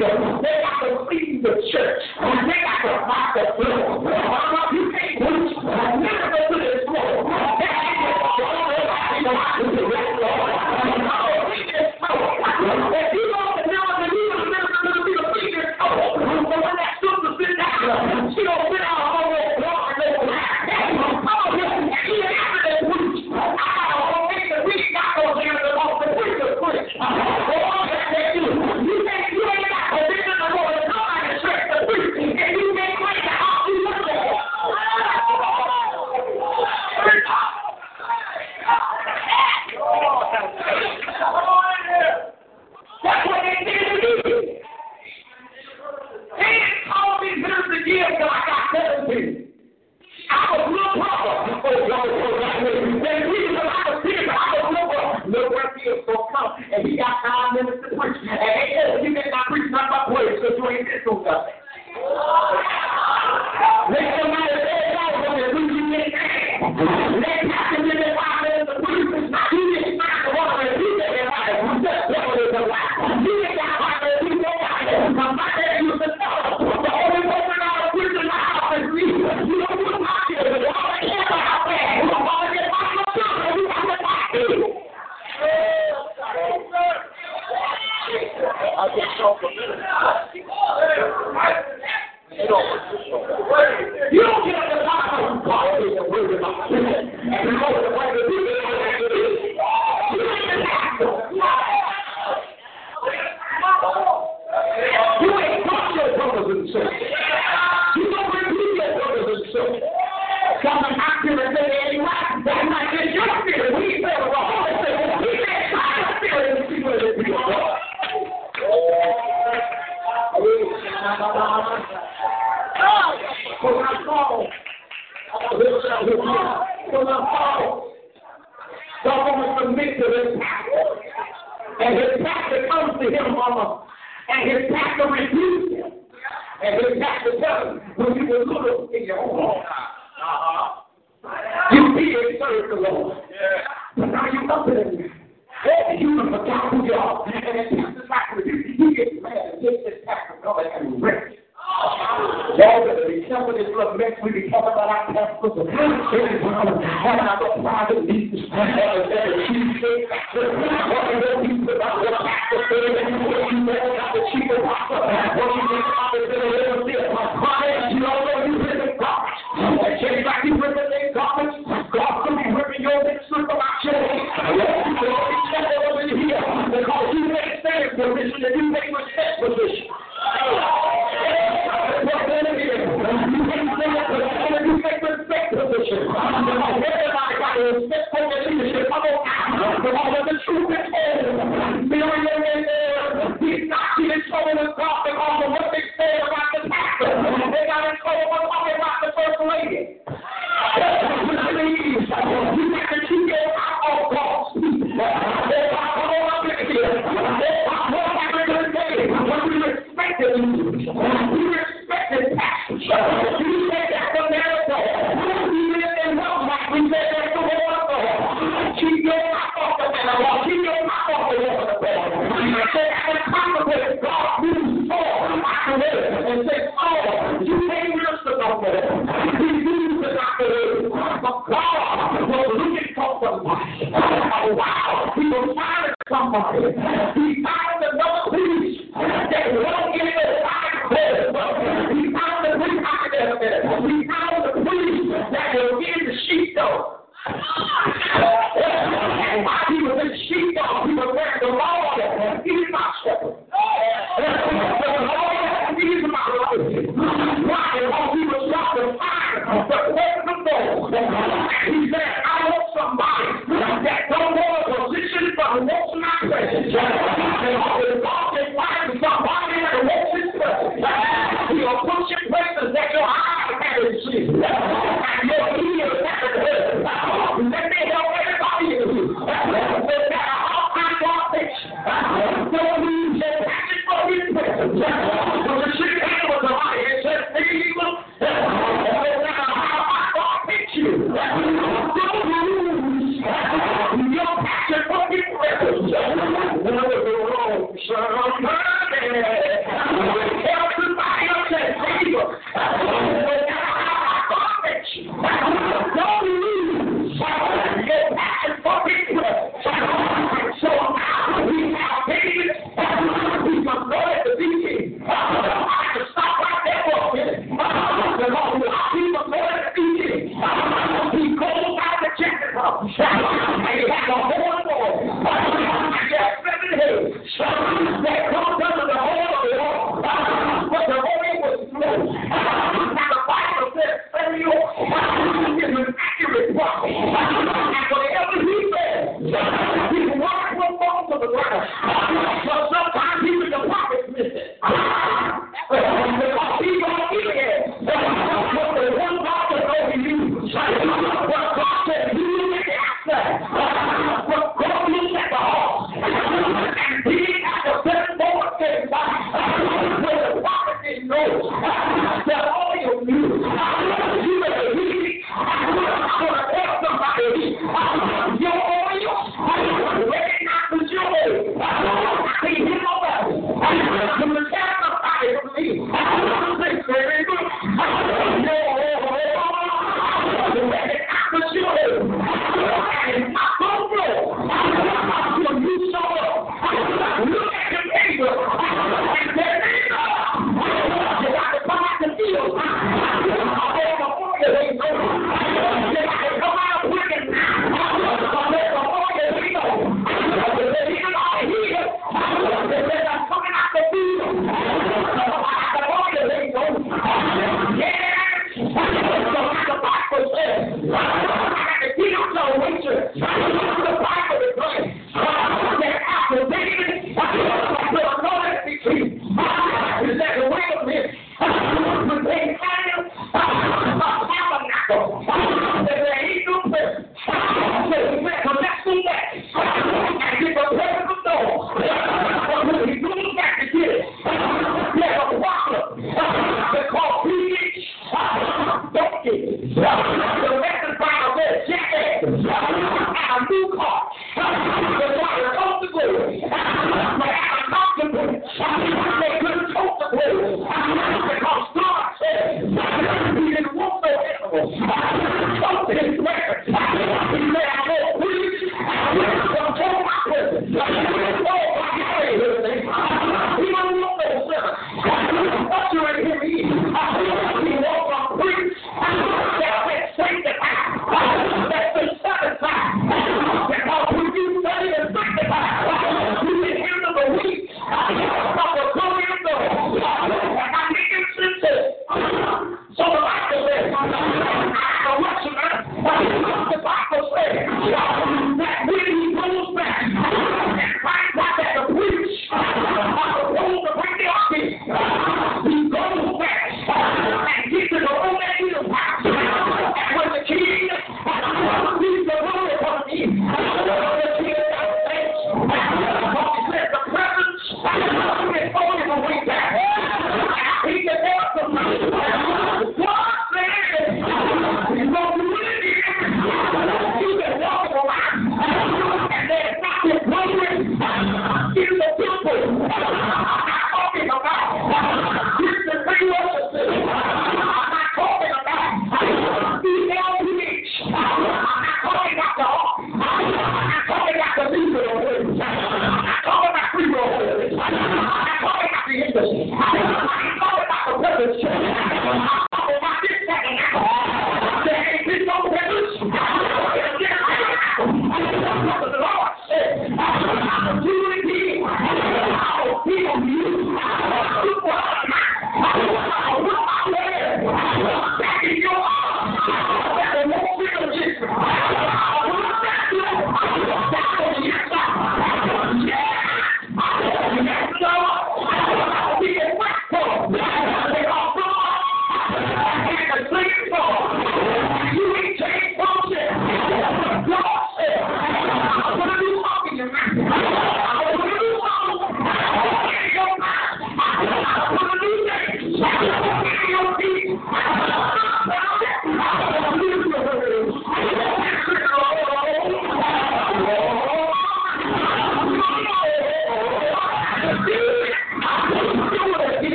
They got to leave the church. They got to fight the devil.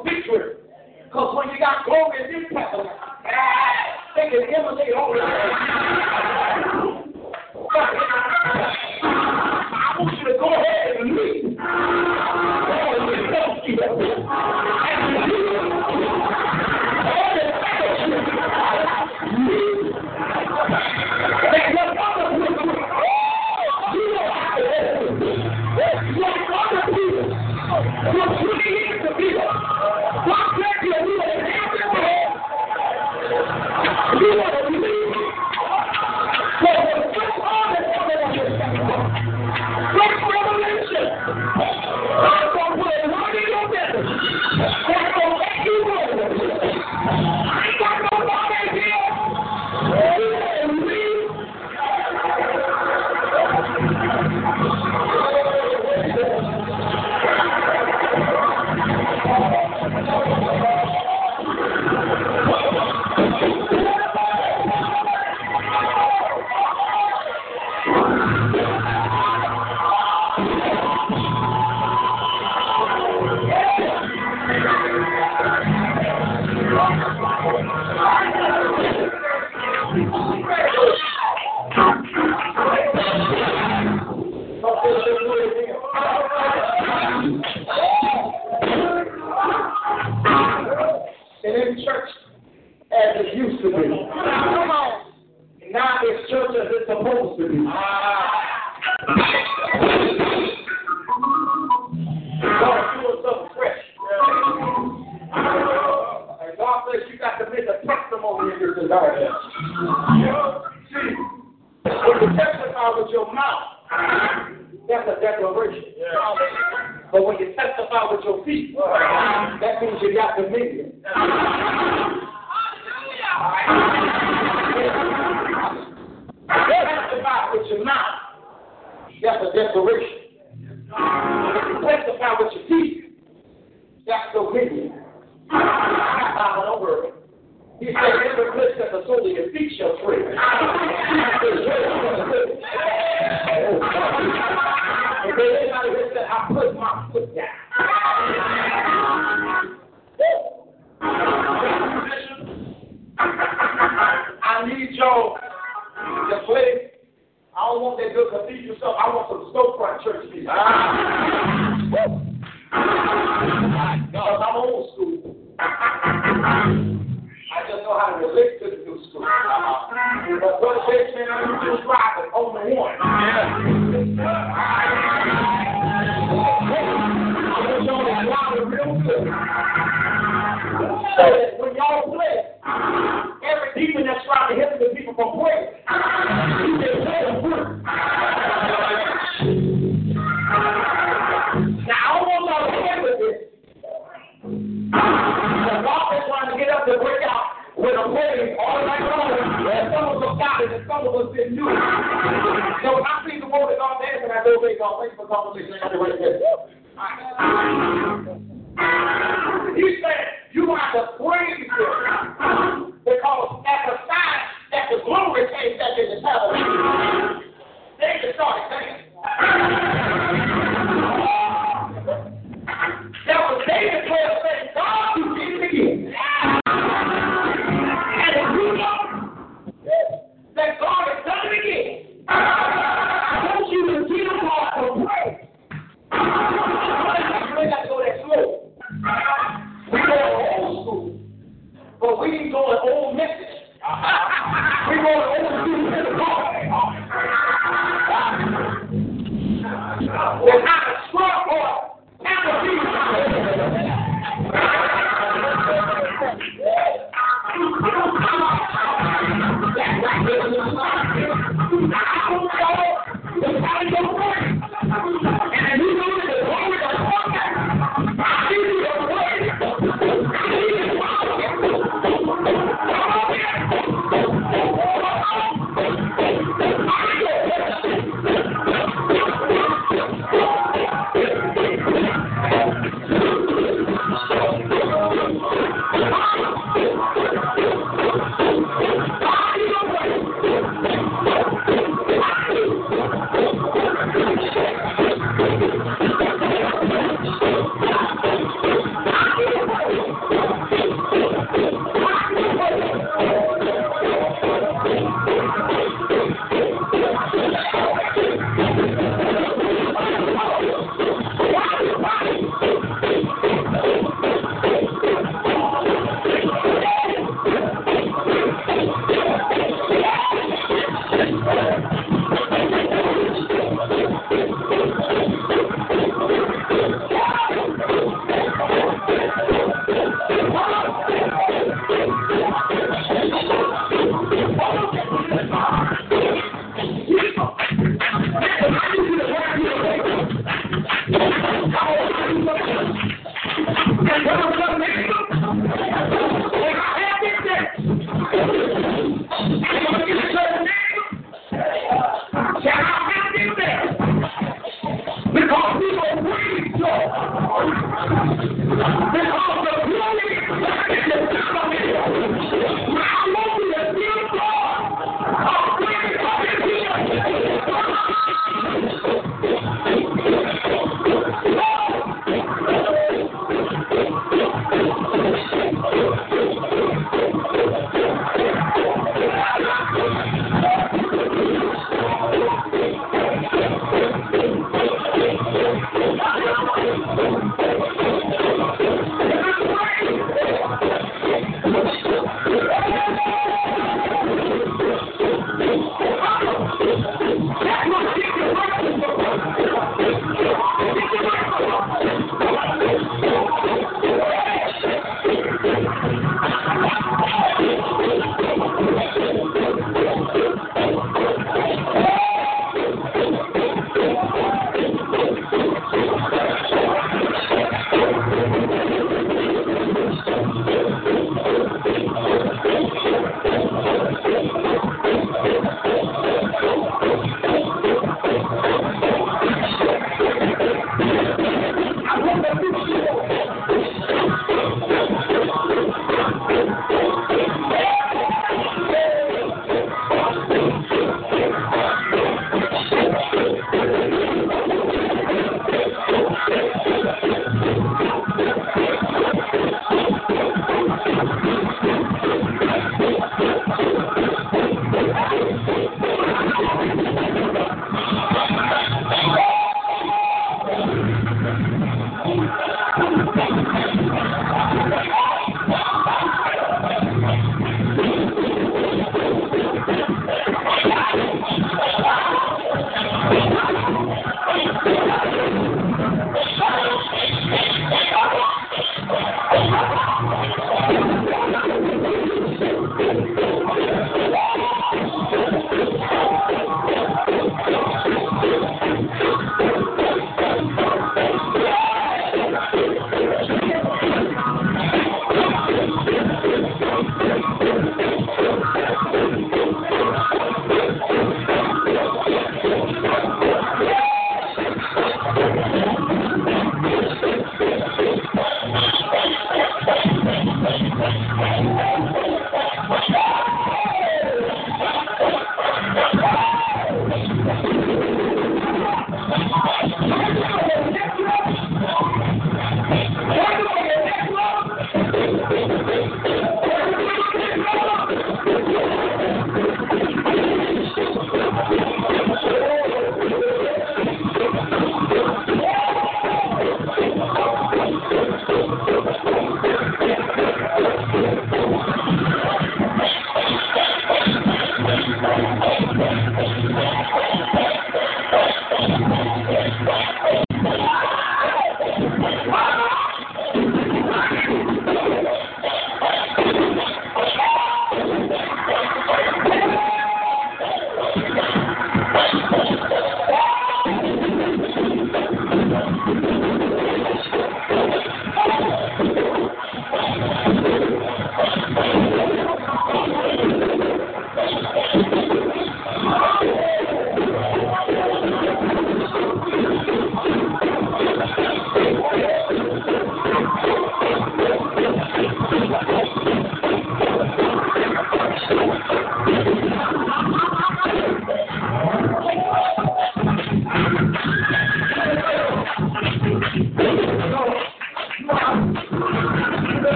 was. Because when you got glory in this tabernacle, they can imitate all of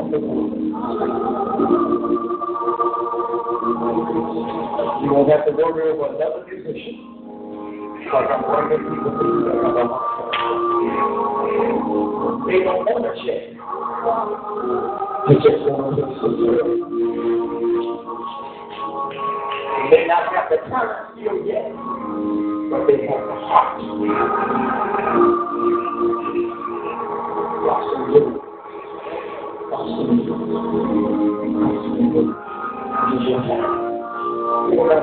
You won't have to worry over another musician. Because I'm people you that have a. They don't want to change. They just want to listen. They may not have the talent skill yet, but they have the heart.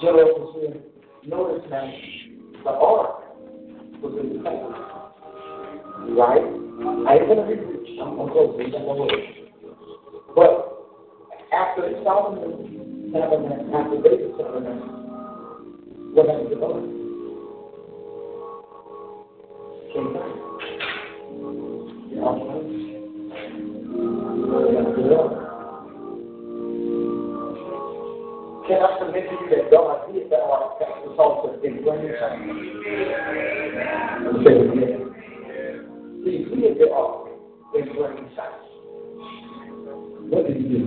Joel was here. Notice now, the ark was in the temple. Right? I ain't gonna rich. I'm gonna this. I'm gonna wait. But after Solomon tabernacle, after David tabernacle, what happened to God? Came back. Submit plain sight? Say it again. He did the ark in plain sight. What did he do?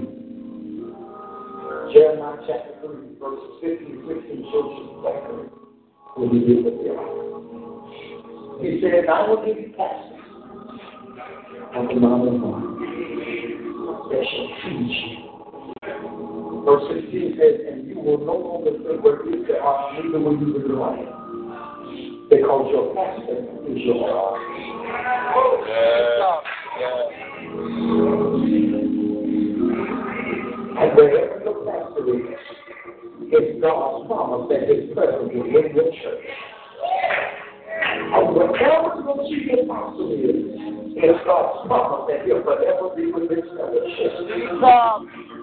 Jeremiah chapter 3, verses 15 16 shows you exactly what he did with the. He said, I will give you pastors unto my own heart that shall teach you. Verse 16 says, And you will no longer say where is the ark, neither will you be lion, because your pastor is your ark. And wherever your pastor is, it's God's promise that his presence will in your church. And wherever your chief apostle is, It's God's promise that he'll forever be with his fellowship.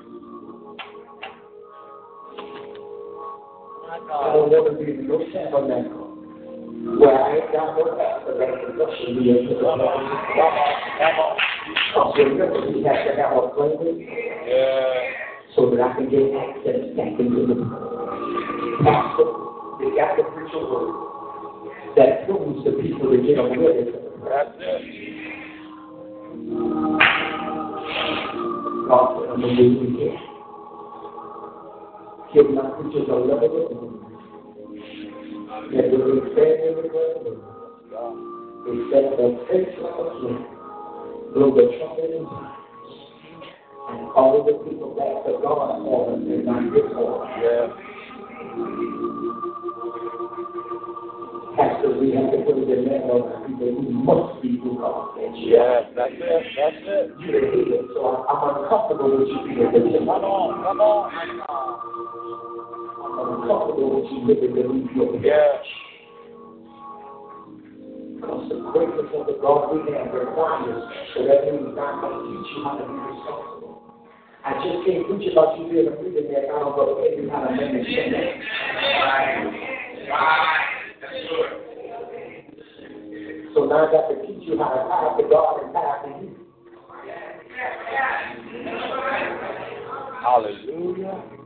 I don't want to be in no tabernacle where I ain't got no pastor that me into the Come on, come on. Because remember, he has to have a plan so that I can get access back into the pastor. They got to preach a word that proves the people to get away. That's it. God I'm going to will expand every word. They set the face of the flame. Blow the trumpet in. And all the people back to God for them and not before. Yeah. Pastor, we have to put in there of people who must be who God. Yes, that's it. That's it. You the healer, so I'm, I'm uncomfortable with you being the. Come on, come on. Uncomfortable with you living beneath your Yeah. Because the greatness of the God we have requires so that means God can teach you how to be responsible. I just can't preach about you being a leader that I don't go tell you how to manage your life. So now I got to teach you how to tie to God and tie to you. Hallelujah.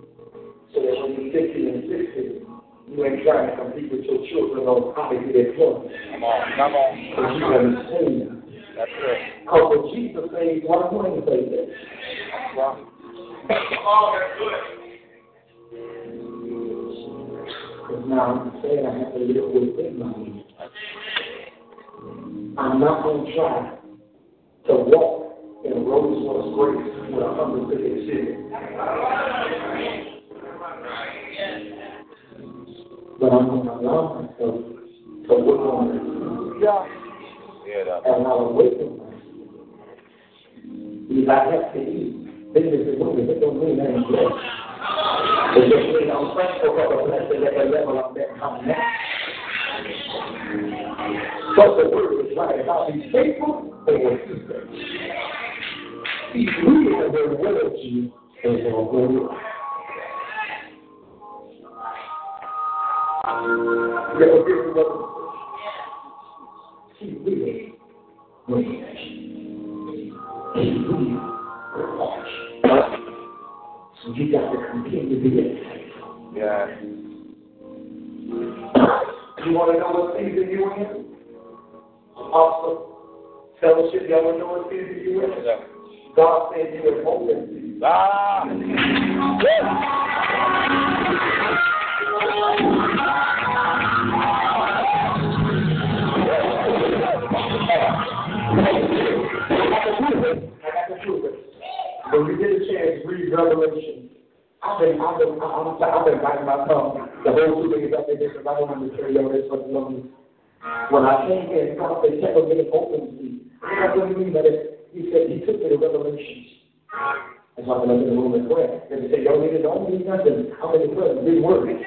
So that when you're 50 and 60, you ain't trying to compete with your children on how to get employment. Come on, come on. Because you haven't understand. That's it. Because when Jesus says, one point say this. Because now I'm saying I have to live within my means. I'm not going to try to walk in Rosewater's grace with a hundred big city. But I'm going to allow myself to work on it. Yeah. And I'll awaken myself. If I have to eat, then if it won't, it don't mean anything. It just means I'm thankful for the blessing at the level of that coming now. But the word is right. If I'll be faithful or secret. He's real the word to you is a word. You ever hear the word? He really will He really will So you got to continue to be faithful. Yeah. You want to know what season you're in? Apostle, fellowship, y'all want to know what season you're in? Yeah. God said you were open. Ah. I to it. When we get a chance, read Revelation. I've been, I've been, I've been biting my tongue the whole two days up there because I don't to tell you this long. When I came here, check again, open seat. What do you mean that? He said, he took me to Revelations. And so I went up in the room and. And he said, yo, nigga, don't need nothing. I'm in the prayer, big word.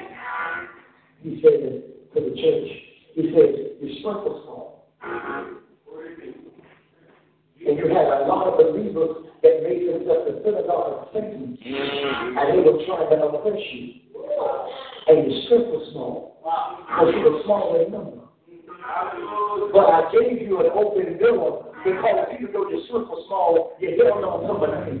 He said to the church, he said, your strength was small. And you had a lot of believers that made themselves the synagogue of Satan. And they were trying to oppress you. And your strength was small. Because you were small in number. But I gave you an open door because even though your strength was small, you held on to my name.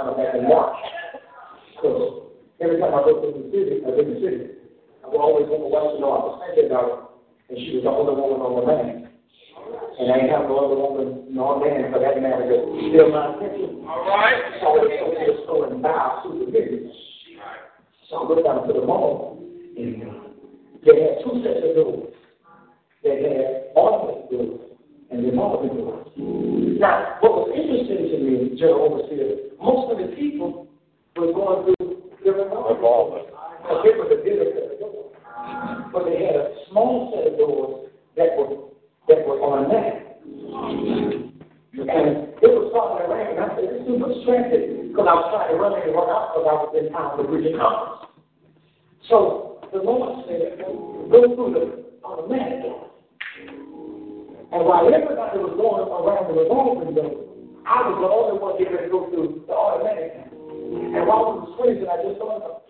Carolina back in March. Because every time I go to the city, I in the city, I would always wife to know I was thinking about her, and she was the only woman on the land. And I ain't have no other woman, no man for that matter, that steal my attention. All right. So I went to the store and buy supervision. So I went down to the mall, and they had two sets of doors. They had office doors and revolving doors. Now, what was interesting to me, General Overseer, most of the people were going through the revolving Because they were the bigger set of doors. But they had a small set of doors that were that were on that. And it was starting to rain, and I said, this is too distracted, because I was trying to run and run out because I was in town for Bridget Conference. So the Lord said, go through the automatic door. And while everybody was going around the revolving door, I was the only one getting ready to go through the automatic. And while we were squeezing, I just thought,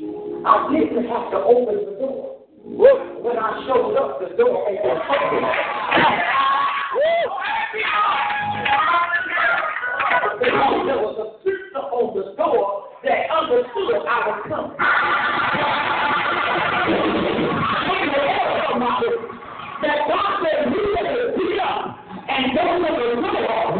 I didn't have to open the door. When I showed up, the door had been open. Because there was a sister on the door that understood I was coming. That God said, you better pick up and go to the door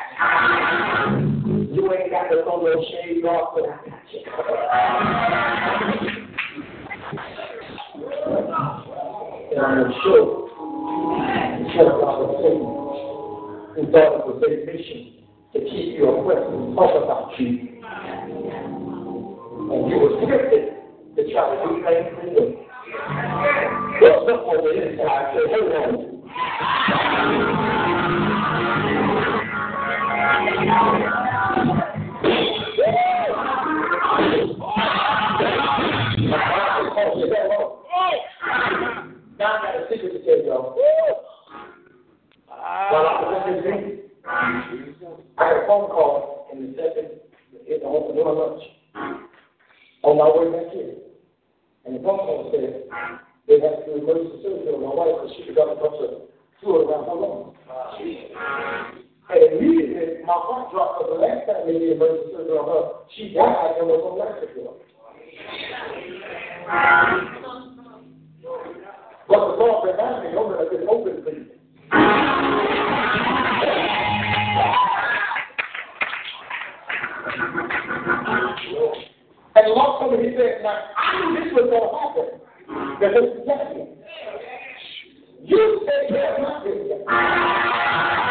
You ain't got to throw no shade off, but I got you. And I'm sure because God was Satan, who thought it was their mission to keep you oppressed and talk about you. And you were scripted to try to do things for you. Well, look on the inside, say, hold on. She forgot to her. Fluid around her lungs. And immediately, my heart dropped because the last time they did emergency surgery on her, she died and was on life support. But the Lord reminded me, open up this open please. And the Lord told me, He said, Now, I knew this was going to happen. Because this is happening. You said you're not this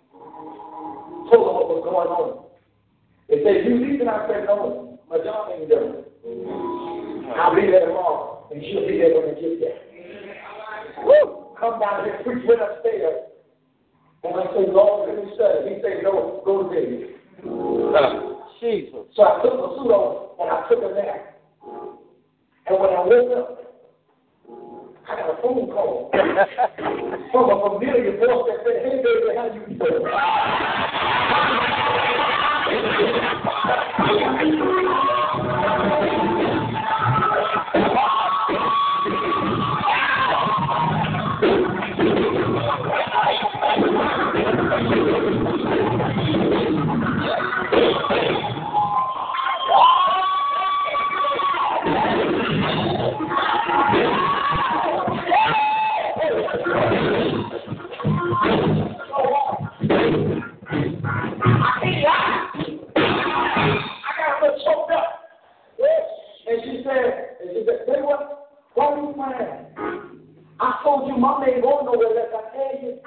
Told them what was going on. They said, you leaving? I said, no, my job ain't done. I'll be there tomorrow, and she'll be there when I get there. Woo! Come down here, preach went upstairs, And I said, Lord, let me study. He said, no, go to bed. Jesus. So I took my suit off and I took a nap. And when I woke up, I got a phone call from a familiar voice that said, Hey baby, how you doing? Are you crying? I told you mama ain't going nowhere unless I tell you.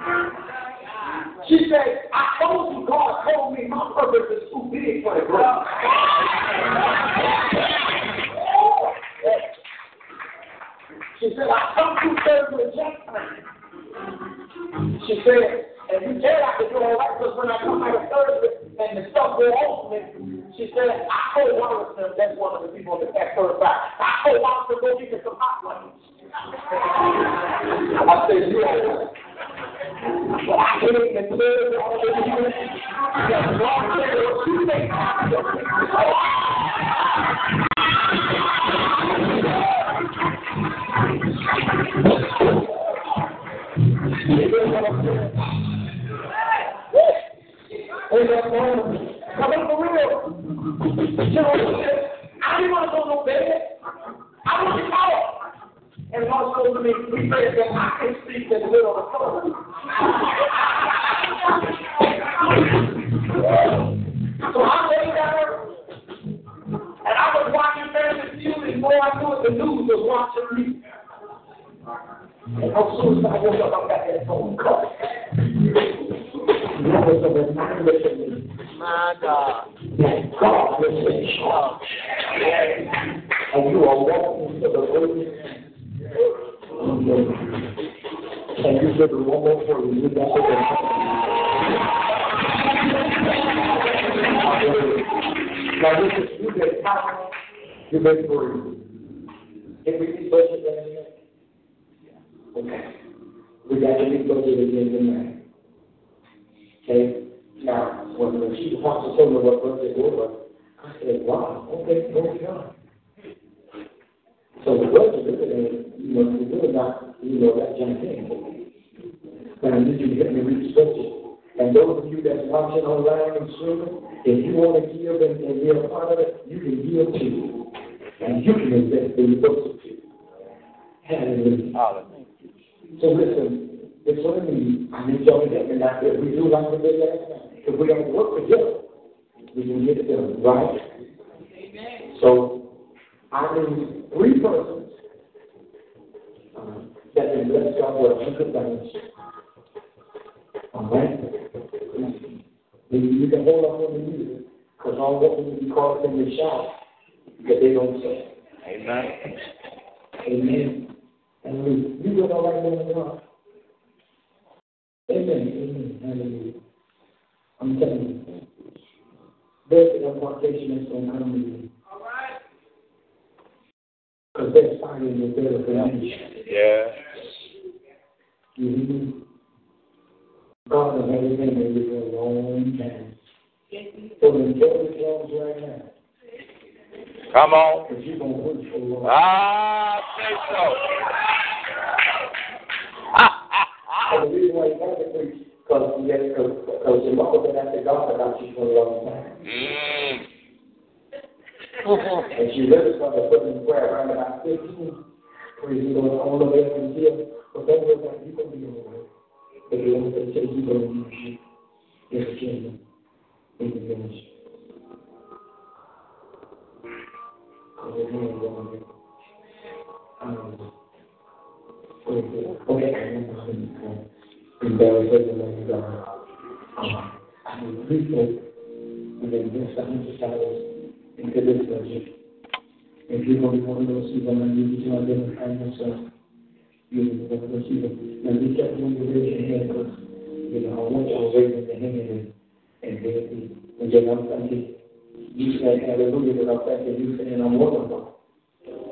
She said, I told you God told me my purpose is too big for the girl. She said, I come through there with Jack. She said, and you said I could do all right because when I come out of Thursday and the stuff go off me, she said, I told one of them, that's one of the people that got third back. I told them go get you some hot ones. [LAUGHS] I said, yeah. But I can't even tell you the people that God said, what you think? Come on for real. You know, I didn't want [LAUGHS] said that I can speak in the middle of the phone. so I lay down and I was watching Family Feud and I knew it, the news was watching me. And as soon as I woke up, I got that phone call. To My God. God is in charge. And you are walking to the road. And you said one for you. That's it. Now this is you get power, you get. Can we be budget again? Okay. We got to be budget again tonight. Okay? Now, when the chief apostle told me what budget was, I said, wow, okay, glory to God. So the budget is, uh, you know, it's really not, you know, that kind of thing. But I need you to help me read the budget. And those of you that's watching online and streaming, if you want to give and, and be a part of it, you can give too. And you can invest in the budget too. Hallelujah. So listen, it's what I mean. I need y'all to get me like that. We do like we did last time. If we don't work together, we can get it done, right? So I need three persons um, that can bless God with a hundred dollars. All right? Maybe you can hold up on the music, because all what we be caught in the shout that they don't say. Amen. Amen. And we, you all right now. Amen. Amen. Hallelujah. I'm telling you. There's an impartation that's going to come to you. Because that's fighting the better for you. Yeah. Mm-hmm. God has had his hand in for a long time. So enjoy the right now. Come on. Because you're going to work for Ah, say so. And the reason why you to preach, because you get because your mother been after God about you for a long time. Mm. and she really started putting in prayer around about 15. Praise the Lord, all the way up until, but don't worry you're going to be. But the Lord said, you're going to use you in the kingdom, in the ministry. Because we're going to go and there is a woman And the priestess will invest hundred dollars into this project. If you want to receive a money, you can identify yourself. You will receive it. And we kept on raising hands because, you know, I want you to raise the hand and they will be, and then I'm thinking, you said, hallelujah, but I'm thinking, you said, and I'm wonderful.